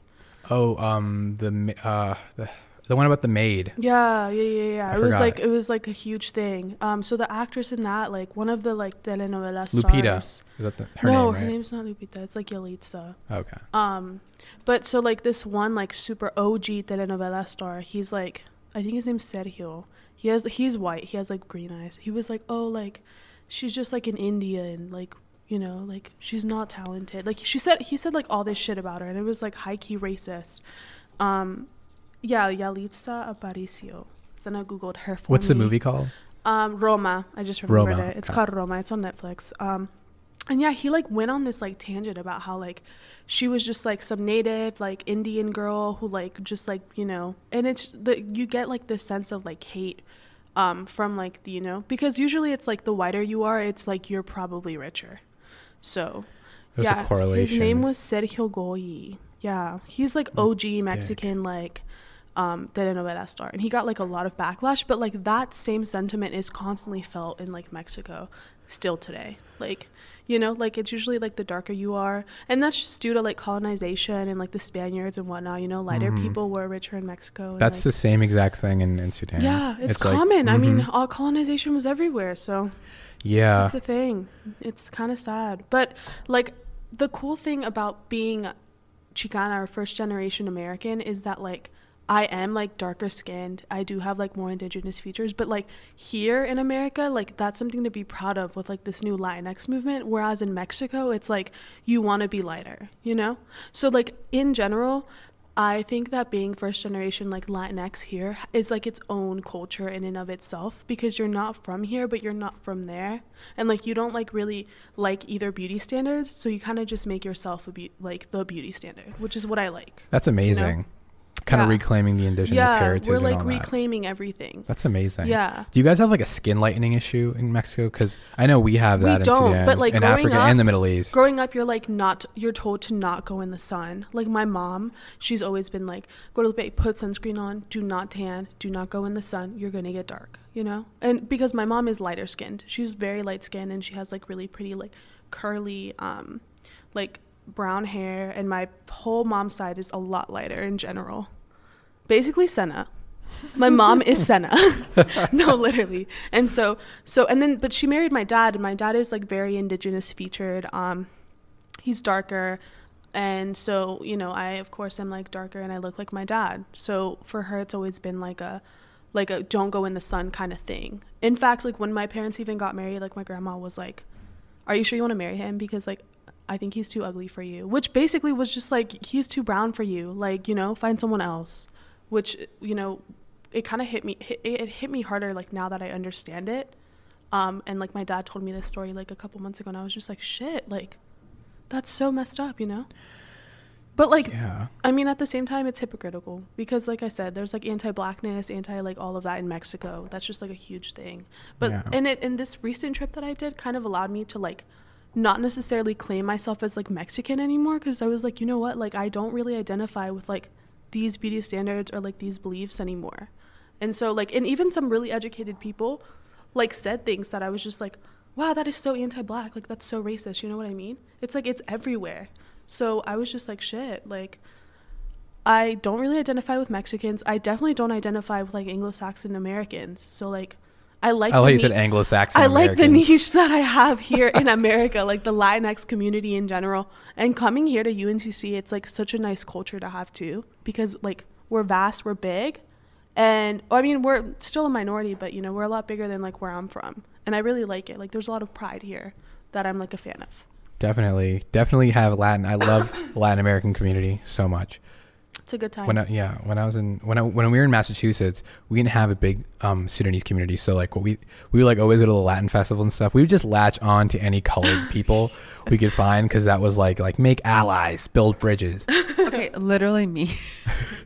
Oh, um, the uh, the the one about the maid. Yeah, yeah, yeah, yeah. I it was like it was like a huge thing. Um, so the actress in that, like one of the like telenovela stars. Lupita. Is that the, her no, name? Right? her name's not Lupita. It's like Yalitza. Okay. Um, but so like this one like super OG telenovela star, he's like I think his name's Sergio. He has he's white. He has like green eyes. He was like, oh, like she's just like an Indian, like you know, like she's not talented. Like she said, he said like all this shit about her, and it was like high key racist. Um, yeah, Yalitza Aparicio. So then I googled her. For What's the movie called? Um, Roma. I just remembered Roma, it. It's okay. called Roma. It's on Netflix. Um, and yeah, he like went on this like tangent about how like she was just like some native like Indian girl who like just like you know, and it's the you get like this sense of like hate um from like the you know because usually it's like the whiter you are, it's like you're probably richer. So There's yeah, a correlation. his name was Sergio Goyri. Yeah, he's like OG Mexican like um telenovela star, and he got like a lot of backlash. But like that same sentiment is constantly felt in like Mexico still today. Like you know, like it's usually like the darker you are, and that's just due to like colonization and like the Spaniards and whatnot. You know, lighter Mhm. people were richer in Mexico. And, That's like, the same exact thing in, in Sudan. yeah, it's, like- common. I mean, mhm. all colonization was everywhere, so yeah. it's a thing. It's kind of sad. But like the cool thing about being Chicana or first generation American is that like I am like darker skinned. I do have like more indigenous features, but like here in America, like that's something to be proud of with like this new Latinx movement. Whereas in Mexico, it's like you want to be lighter, you know? So like in general, I think that being first generation like Latinx here is like its own culture in and of itself because you're not from here, but you're not from there, and like you don't like really like either beauty standards, so you kind of just make yourself a be- like the beauty standard, which is what I like. That's amazing. Kind of Yeah. reclaiming the indigenous yeah, heritage. we're like all that. reclaiming everything. That's amazing. Yeah. Do you guys have like a skin lightening issue in Mexico? Because I know we have We that in don't, Sudan, but, like, in Africa up- and the Middle East. Growing up, you're like not. You're told to not go in the sun. Like my mom, she's always been like, go to the bay, put sunscreen on, do not tan, do not go in the sun. You're gonna get dark, you know. And because my mom is lighter skinned, she's very light skinned, and she has like really pretty like curly, um, like brown hair. And my whole mom's side is a lot lighter in general. Basically, Sena. My mom is Sena. no, literally. And so, so, and then, but she married my dad, and my dad is like very indigenous featured. Um, he's darker. And so, you know, I, of course, am like darker and I look like my dad. So for her, it's always been like a, like a don't go in the sun kind of thing. In fact, like when my parents even got married, like my grandma was like, Are you sure you want to marry him? Because like, I think he's too ugly for you. Which basically was just like, he's too brown for you. Like, you know, find someone else. Which, you know, it kind of hit me hit, it hit me harder like now that I understand it. Um, and like my dad told me this story like a couple months ago, and I was just like, shit, like that's so messed up, you know. But like, yeah. I mean, at the same time, it's hypocritical because, like I said, there's like anti-blackness, anti like all of that in Mexico. That's just like a huge thing. But Yeah. and it and this recent trip that I did kind of allowed me to like not necessarily claim myself as like Mexican anymore because I was like, you know what, like I don't really identify with like these beauty standards or like these beliefs anymore. And so like, and even some really educated people like said things that I was just like, wow, that is so anti-black. Like that's so racist. You know what I mean? It's like it's everywhere. So I was just like, shit, like I don't really identify with Mexicans. I definitely don't identify with like Anglo-Saxon Americans. So like I like I like the you said Anglo-Saxon. I like the niche that I have here in America, like the Latinx community in general. And coming here to UNCC, it's like such a nice culture to have too, because like we're vast, we're big, and I mean we're still a minority, but you know we're a lot bigger than like where I'm from, and I really like it. Like there's a lot of pride here that I'm like a fan of. definitely, definitely have Latin. I love Latin American community so much. It's a good time. When I, yeah, when I was in when I when we were in Massachusetts, we didn't have a big um, Sudanese community. So like what we we would like always go to the Latin festivals and stuff. We would just latch on to any colored people we could find because that was like like make allies, build bridges. okay, literally me.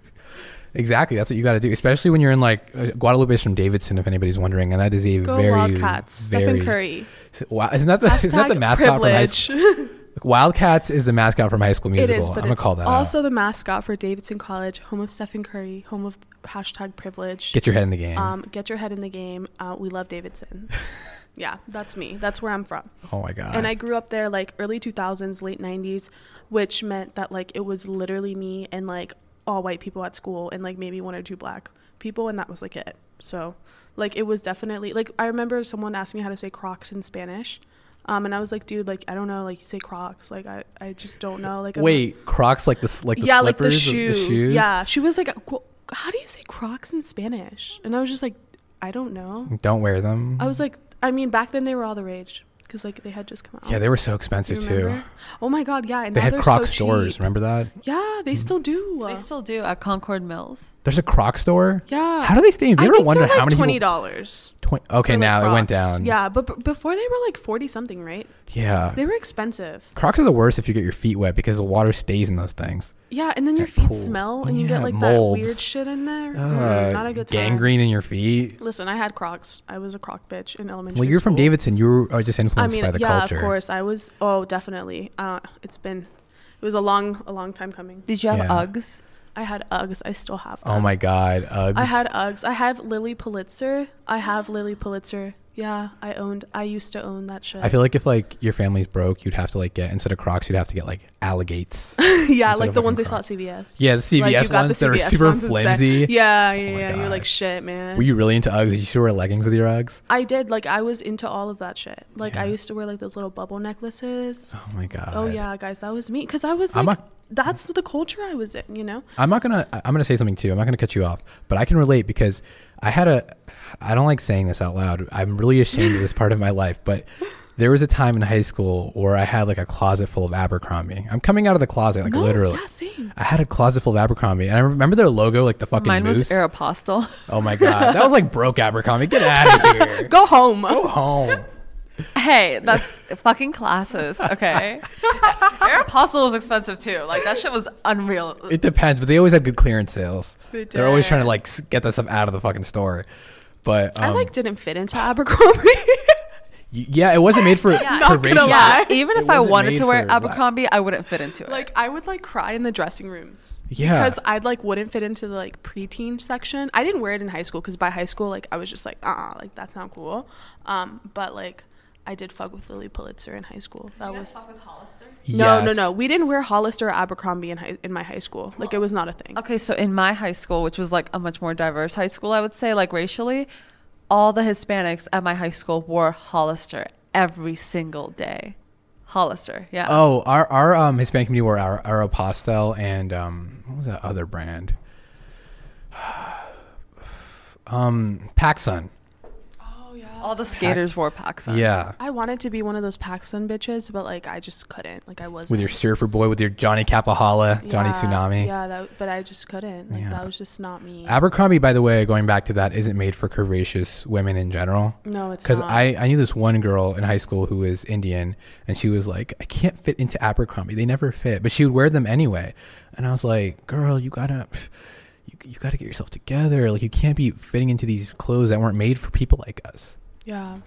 Exactly, that's what you got to do, especially when you're in like uh, Guadalupe is from Davidson, if anybody's wondering, and that is a Go very Wildcats. very Stephen Curry. Wow, isn't that the isn't that the Hashtag mascot from high privilege. school? Wildcats is the mascot from High School Musical. is, but I'm gonna it's call that. also out. the mascot for Davidson College, home of Stephen Curry, home of hashtag privilege. Get your head in the game. um, get your head in the game. Uh, we love Davidson. yeah, that's me. That's where I'm from. oh my god. And I grew up there like early 2000s, late 90s, which meant that like it was literally me and like all white people at school and like maybe one or two black people, and that was like it. So like it was definitely like I remember someone asked me how to say Crocs in Spanish. Um, and I was like, dude, like I don't know, like you say Crocs, like I, I just don't know, like I'm- Wait, Crocs like the like the yeah, like the shoe. the shoes. Yeah, she was like, how do you say Crocs in Spanish? And I was just like, I don't know. Don't wear them. I was like, I mean, back then they were all the rage because like they had just come out. yeah, they were so expensive too. Oh my god, yeah. And They now had they're Croc so stores. cheap. Remember that? Yeah, they still do. They still do at Concord Mills. There's a Croc store. Yeah. How do they stay? You I ever think wonder like how many twenty dollars. 20, okay, now it went down. Yeah, but b- before they were like forty something, right? Yeah. They were expensive. Crocs are the worst if you get your feet wet because the water stays in those things. Yeah, and then your feet pools. smell, Oh, and you yeah, get like molds. that weird shit in there. Mm, Uh, not a good time. gangrene in your feet. Listen, I had Crocs. I was a Croc bitch in elementary. Well, you're from. Davidson. You were uh, just I influenced mean, by the yeah, culture. of course. I was. Oh, definitely. Uh, it's been. It was a long, a long time coming. Did you have Yeah. Uggs? I had Uggs. I still have. Them. Oh my God, Uggs. I had Uggs. I have Lilly Pulitzer. I have Lilly Pulitzer. Yeah, I owned. I used to own that shit. I feel like if like your family's broke, you'd have to like get instead of Crocs, you'd have to get like alligates. yeah, like the ones they saw at CVS. yeah, the CVS Like, got the ones that are super ones instead. flimsy. Yeah, yeah, Oh yeah. You're like shit, man. Were you really into Uggs? Did you still wear leggings with your Uggs? I did. Like I was into all of that shit. Like I used to wear like those little bubble necklaces. Oh my God. Oh yeah, guys, that was me. Because I was I'm like, that's the culture I was in. You know. I'm not gonna. I'm gonna say something too. I'm not gonna cut you off, but I can relate because I had a. I don't like saying this out loud. I'm really ashamed of this part of my life, but there was a time in high school where I had like a closet full of Abercrombie. I'm coming out of the closet, like no, literally. Yeah, same. I had a closet full of Abercrombie, and I remember their logo, like the fucking Mine moose. was Aeropostale. oh my god, that was like broke Abercrombie. Get out of here. Go home. Go home. hey, that's fucking classes, okay? Aeropostale was expensive too. Like that shit was unreal. It depends, but they always had good clearance sales. They They're always trying to like get that stuff out of the fucking store. But um, I like didn't fit into Abercrombie. yeah, it wasn't made for Yeah. Not gonna lie. Yeah, even if I wanted to wear for black- Abercrombie, I wouldn't fit into it. like I would like cry in the dressing rooms. Yeah. Because I like wouldn't fit into the like preteen section. I didn't wear it in high school because by high school like I was just like uh uh like that's not cool. Um, but like I did fuck with Lilly Pulitzer in high school. That was with Hollister? No no Yes. no. We didn't wear Hollister or Abercrombie in high in my high school. Like it was not a thing. Okay, so in my high school, which was like a much more diverse high school, I would say, like racially, all the Hispanics at my high school wore Hollister every single day. Hollister, yeah. Oh, our our um Hispanic community wore our Aeropostale and um what was that other brand? um PacSun. Yeah. all the skaters wore PacSun. Yeah. I wanted to be one of those PacSun bitches, but like I just couldn't. Like I was With your surfer boy, with your Johnny Kapahala, Johnny Tsunami. Yeah, that, but I just couldn't. Like Yeah. that was just not me. Abercrombie, by the way, going back to that, isn't made for curvaceous women in general. no, it's Because. I, I knew this one girl in high school who was Indian, and she was like, I can't fit into Abercrombie. They never fit, but she would wear them anyway. And I was like, girl, you gotta, you, you gotta get yourself together. Like, you can't be fitting into these clothes that weren't made for people like us, yeah.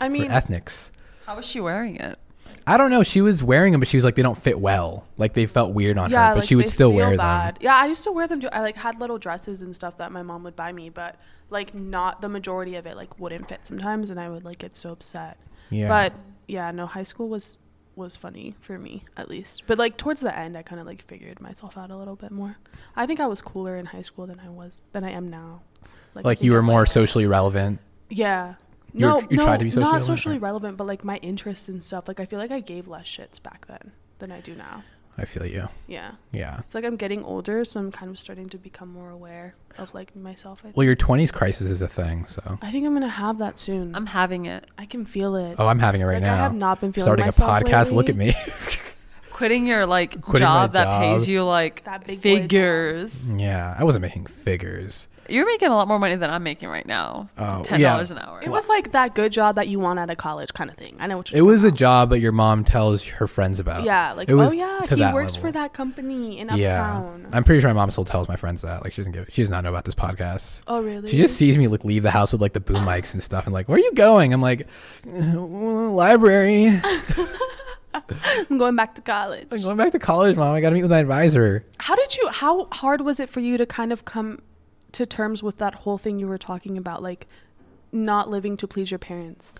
I mean, ethnics. How was she wearing it? I don't know. She was wearing them, but she was like, they don't fit well. Like, they felt weird on yeah, her, but like, she would still wear bad. them. Yeah, I used to wear them. Too. I like had little dresses and stuff that my mom would buy me, but like not the majority of it like wouldn't fit sometimes, and I would like get so upset. Yeah. But yeah, no, high school was was funny for me at least. But like towards the end, I kind of like figured myself out a little bit more. I think I was cooler in high school than I was than I am now. I like, you were more like- socially relevant. Yeah. You were- no, you no, tried to be socially not socially or- relevant, but like my interests and stuff. Like I feel like I gave less shits back then than I do now. I feel you. Yeah. Yeah. It's like I'm getting older, so I'm kind of starting to become more aware of like myself. I, Well, your 20s crisis is a thing, so. I think I'm gonna have that soon. I'm having it. I can feel it. Oh, I'm having it right like now. I have not been feeling Starting a myself podcast. Look at me. Quitting your like Quitting my job that job. pays you like That big boy job. figures. yeah, I wasn't making figures. You're making a lot more money than I'm making right now. Oh, Ten yeah. dollars an hour. It was like that good job that you want out of college kind of thing. I know what It you're It was a talking job that your mom tells her friends about. about. Yeah, like It was oh yeah, to he that works level. for that company in Yeah. uptown. I'm pretty sure my mom still tells my friends that. Like, she doesn't give She does not know about this podcast. oh really? She just sees me like leave the house with like the boom mics and stuff, and like, where are you going? I'm like, "Uh, library. I'm going back to college. Like, going back to college, mom. I got to meet with my advisor. How did you? How hard was it for you to kind of come to terms with that whole thing you were talking about, like not living to please your parents?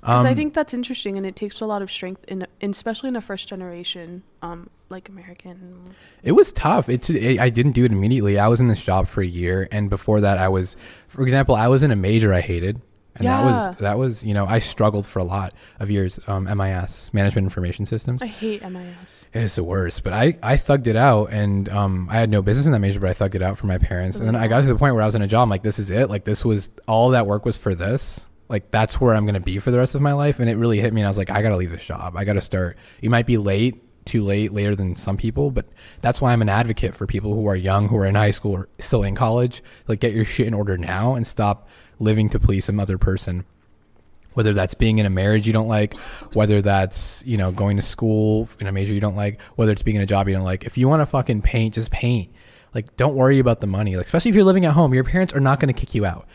Because I Um, think that's interesting, and it takes a lot of strength in, in especially in a first generation, um, like American. It was tough. It's it, I didn't do it immediately. I was in this job for a year, and before that, I was, for example, I was in a major I hated, and that was that was you know I struggled for a lot of years. Um, MIS, Management Information Systems. I hate MIS. It is the worst, but I, I thugged it out and um, I had no business in that major, but I thugged it out for my parents. And then I got to the point where I was in a job, I'm like, this is it. Like, this was all that work was for this. Like, that's where I'm going to be for the rest of my life. And it really hit me. And I was like, I got to leave this job. I got to start. You might be late, too late, later than some people, but that's why I'm an advocate for people who are young, who are in high school, or still in college. Like, get your shit in order now and stop living to please some other person whether that's being in a marriage you don't like, whether that's, you know, going to school in a major you don't like, whether it's being in a job you don't like. If you want to fucking paint, just paint. Like, don't worry about the money. Like, especially if you're living at home, your parents are not going to kick you out.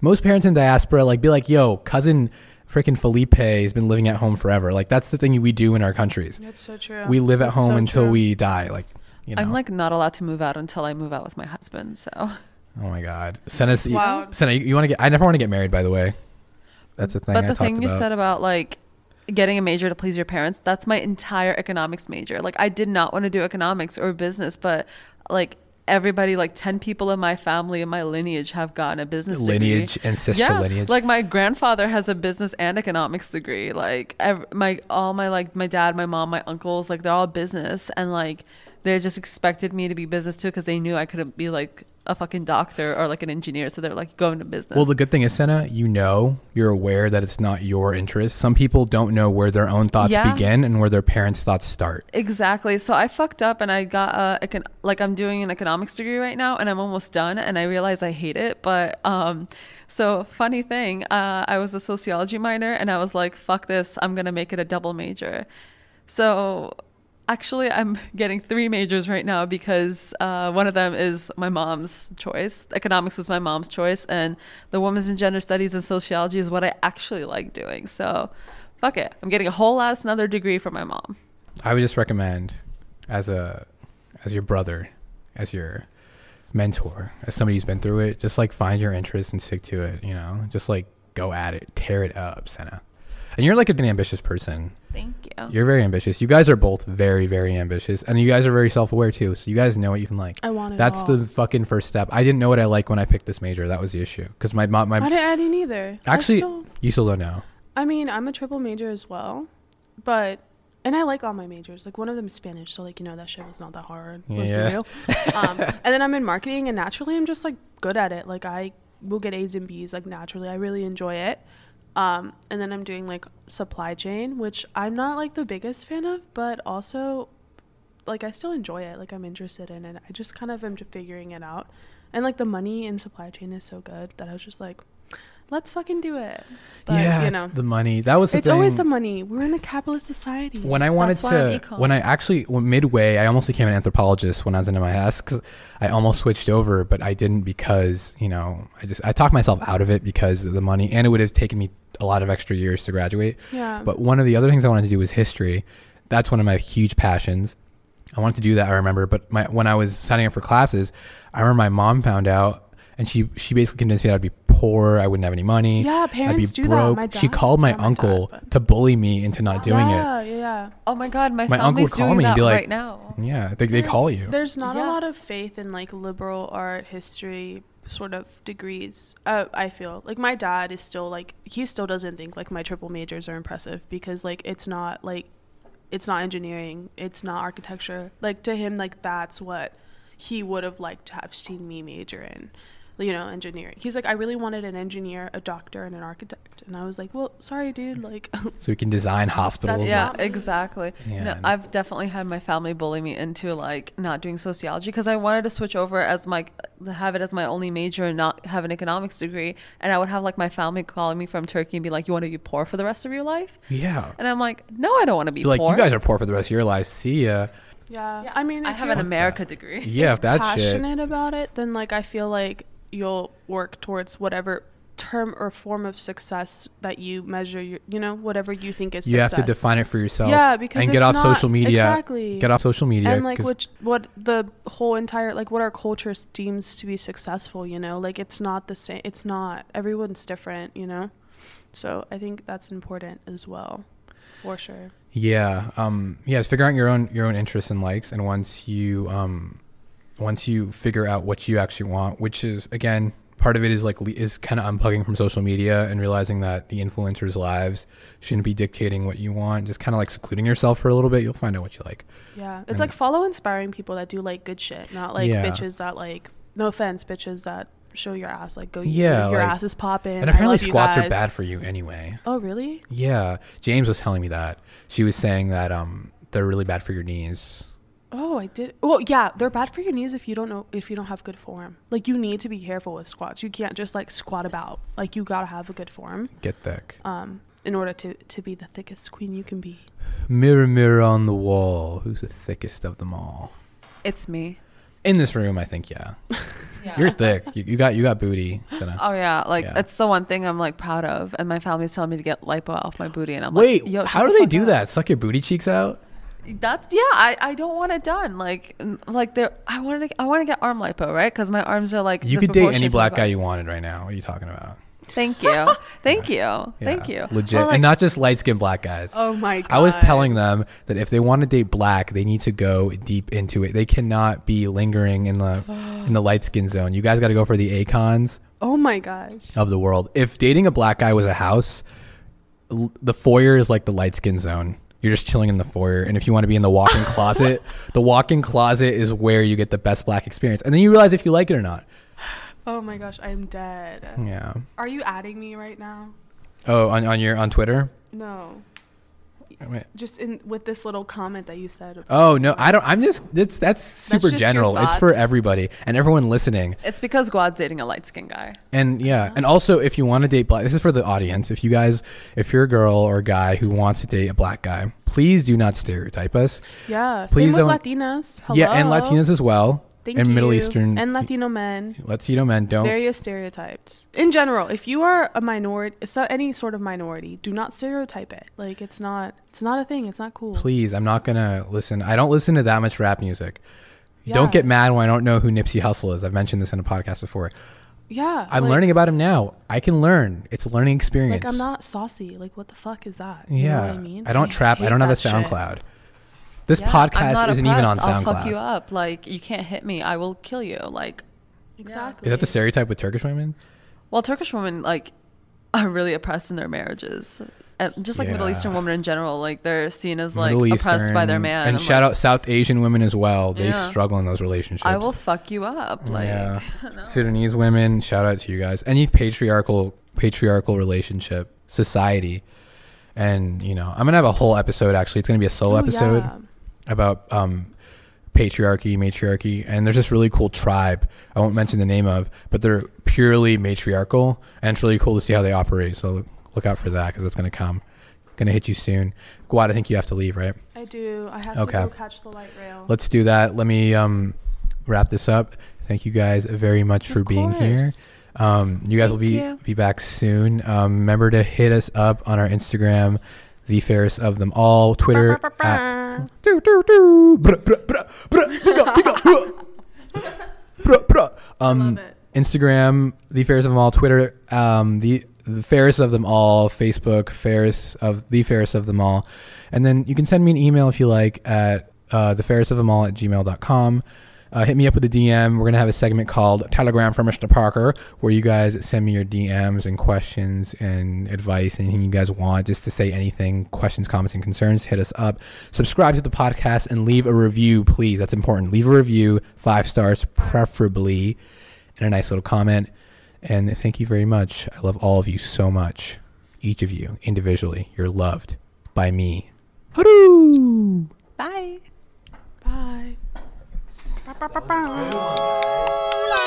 Most parents in diaspora, like, be like, yo, cousin freaking Felipe has been living at home forever. Like, that's the thing we do in our countries. That's so true. We live at That's home so until true. we die. Like, you know. I'm like not allowed to move out until I move out with my husband. So oh my God. Send us, Wow. Sena, you, you want to get, I never want to get married, by the way. That's the thing but the talked thing you about. said about like getting a major to please your parents, that's my entire economics major. Like I did not want to do economics or business, but like everybody, like 10 people in my family and my lineage have gotten a business degree. lineage and sister yeah, lineage. like my grandfather has a business and economics degree. Like ev- my all my like my dad, my mom, my uncles, like they're all business, and like they just expected me to be business too because they knew I couldn't be like a fucking doctor or like an engineer. So they're like go into business. Well, the good thing is, Sena, you know, you're aware that it's not your interest. Some people don't know where their own thoughts Yeah. begin and where their parents' thoughts start. Exactly. So I fucked up and I got econ- like I'm doing an economics degree right now and I'm almost done and I realize I hate it. But um so funny thing, uh I was a sociology minor and I was like, fuck this, I'm gonna make it a double major. So actually I'm getting three majors right now because uh, one of them is my mom's choice. Economics was my mom's choice and the women's and gender studies and sociology is what I actually like doing. So fuck it. I'm getting a whole ass another degree from my mom. I would just recommend, as a, as your brother, as your mentor, as somebody who's been through it, just like find your interest and stick to it. You know, just like go at it, tear it up, Sena. And you're like an ambitious person. Thank you. You're very ambitious. You guys are both very, very ambitious, and you guys are very self-aware too. So you guys know what you can like. I want it That's all. the fucking first step. I didn't know what I like when I picked this major. That was the issue. Because my mom, my I didn't, I didn't either. I actually, still- you still don't know. I mean, I'm a triple major as well, but and I like all my majors. Like one of them is Spanish, so like you know that shit was not that hard. Let's Yeah. be real. um, and then I'm in marketing, and naturally I'm just like good at it. Like I will get A's and B's like naturally. I really enjoy it. Um, and then I'm doing like supply chain, which I'm not like the biggest fan of, but also like I still enjoy it. Like I'm interested in it. I just kind of am just figuring it out. And like the money in supply chain is so good that I was just like, let's fucking do it. But yeah, you it's know, the money. That was the it's always the money. We're in a capitalist society. When I wanted That's to, when I actually when midway, I almost became an anthropologist when I was in MIS because I almost switched over, but I didn't because you know I just I talked myself out of it because of the money, and it would have taken me a lot of extra years to graduate. yeah. But one of the other things I wanted to do was history. That's one of my huge passions. I wanted to do that. I remember, but my when I was signing up for classes, I remember my mom found out, and she she basically convinced me that I'd be poor. I wouldn't have any money. yeah, I'd be parents do that. broke. My she called my not dad, uncle but- to bully me into not doing it. yeah, Yeah, yeah. Oh my god, my, My uncle would call doing me and be like- right now. Yeah, they, they call you. There's not a lot of faith in like liberal art history sort of degrees. Uh, I feel like my dad is still like he still doesn't think like my triple majors are impressive because like it's not like it's not engineering, it's not architecture. Like to him, like that's what he would have liked to have seen me major in, you know, engineering. He's like, I really wanted an engineer, a doctor, and an architect, and I was like, well, sorry, dude, like. So we can design hospitals. yeah, not exactly. Yeah, no, I've definitely had my family bully me into like not doing sociology because I wanted to switch over as my have it as my only major and not have an economics degree. And I would have like my family calling me from Turkey and be like, "You want to be poor for the rest of your life?" Yeah. And I'm like, "No, I don't want to be You're like, poor." you guys are poor for the rest of your lives. See ya. Yeah. Yeah, I mean, I have an America degree. Yeah, if that shit. passionate about it, then like I feel like you'll work towards whatever term or form of success that you measure your, you know, whatever you think is You have to define it for yourself. Yeah, because and get off not- social media. exactly. Get off social media. and like which what the whole entire like what our culture deems to be successful you know like it's not the same it's not everyone's different you know so i think that's important as well for sure Yeah, um, yeah. It's figuring out your own your own interests and likes, and once you um, once you figure out what you actually want, which is again part of it is like is kind of unplugging from social media and realizing that the influencers' lives shouldn't be dictating what you want. Just kind of like secluding yourself for a little bit. You'll find out what you like. yeah it's And- like follow inspiring people that do like good shit not like Yeah. bitches that like no offense bitches that show your ass like go Yeah, your like- ass is popping and apparently squats are bad for you anyway. oh really Yeah, James was telling me that. She was saying that um, they're really bad for your knees. Oh, I did. Well, yeah, they're bad for your knees if you don't know if you don't have good form. Like you need to be careful with squats. You can't just like squat about. Like you gotta have a good form, Get thick. um, in order to to be the thickest queen you can be. Mirror, mirror on the wall, who's the thickest of them all? It's me. In this room, I think, yeah. Yeah. You're thick. You, you got you got booty. Sena. Oh yeah, like Yeah. it's the one thing I'm like proud of, and my family's telling me to get lipo off my booty, and I'm Wait, like, wait, how shut do they do up." that? Suck your booty cheeks out? That's yeah. I, I don't want it done. Like like there. I want to I want to get arm lipo right because my arms are like. You could date any disproportionate to my black guy you wanted right now. What are you talking about? Thank you, thank you, thank Yeah, you. Legit, Well, like, and not just light skinned black guys. Oh my god! I was telling them that if they want to date black, they need to go deep into it. They cannot be lingering in the in the light skin zone. You guys got to go for the Akons Oh my gosh! of the world. If dating a black guy was a house, l- the foyer is like the light skin zone. You're just chilling in the foyer, and if you want to be in the walk-in closet, the walk-in closet is where you get the best black experience. And then you realize if you like it or not. Oh my gosh! I'm dead. Yeah. Are you adding me right now? Oh, on on your on Twitter. No. Wait. Just in with this little comment that you said. Oh no, I don't. I'm just. That's that's super just general. It's for everybody and everyone listening. it's because Guad's dating a light skinned guy. And yeah, and also if you want to date black, this is for the audience. If you guys, if you're a girl or a guy who wants to date a black guy, please do not stereotype us. Yeah. Please same with don't- Latinas. Yeah, and Latinas as well, Thank and you. Middle Eastern and Latino men. Latino men don't. Various stereotypes. In general, if you are a minority, so any sort of minority, do not stereotype it. Like it's not, it's not a thing. It's not cool. Please, I'm not gonna listen. I don't listen to that much rap music. Don't get mad when I don't know who Nipsey Hussle is. I've mentioned this in a podcast before. Yeah. I'm like- learning about him now. I can learn. It's a learning experience. Like I'm not saucy. Like what the fuck is that? You Yeah, know what I mean? I don't trap. I don't have a that shit. SoundCloud. This Yeah, podcast isn't even on oppressed. I'll fuck you up. Like you can't hit me. I will kill you. Like Exactly. Is that the stereotype with Turkish women? well, Turkish women like are really oppressed in their marriages. And just like Middle Eastern women in general, like they're seen as like Middle oppressed by their man. And I'm shout like, out South Asian women as well. They Yeah. struggle in those relationships. I will fuck you up. Like yeah. no. Sudanese women, shout out to you guys. Any patriarchal patriarchal relationship, society. And, you know, I'm gonna have a whole episode actually. It's gonna be a solo Oh, episode yeah. about um patriarchy, matriarchy, and there's this really cool tribe. I won't mention the name of, but they're purely matriarchal, and it's really cool to see how they operate. So look out for that because it's gonna come, gonna hit you soon. Guad, I think you have to leave, right? I do. I have Okay. to go catch the light rail. Let's do that. Let me um wrap this up. Thank you guys very much for Of being here. Um, you guys will be you. be back soon. Um, remember to hit us up on our Instagram, the fairest of them all, Twitter at. Um. Instagram, the fairest of them all, Twitter, um, the the fairest of them all, Facebook, fairest of the fairest of them all, and then you can send me an email if you like at uh, the fairest of them all at gmail.com. uh, hit me up with a DM. We're gonna have a segment called Telegram from Mr. Parker, where you guys send me your DMs and questions and advice, anything you guys want, just to say anything, questions, comments, and concerns. Hit us up. Subscribe to the podcast and leave a review, please. That's important. Leave a review, five stars, preferably, and a nice little comment. And thank you very much. I love all of you so much. Each of you individually. You're loved by me. Hooroo! Bye. Bye. Bow, bow, bow, bow.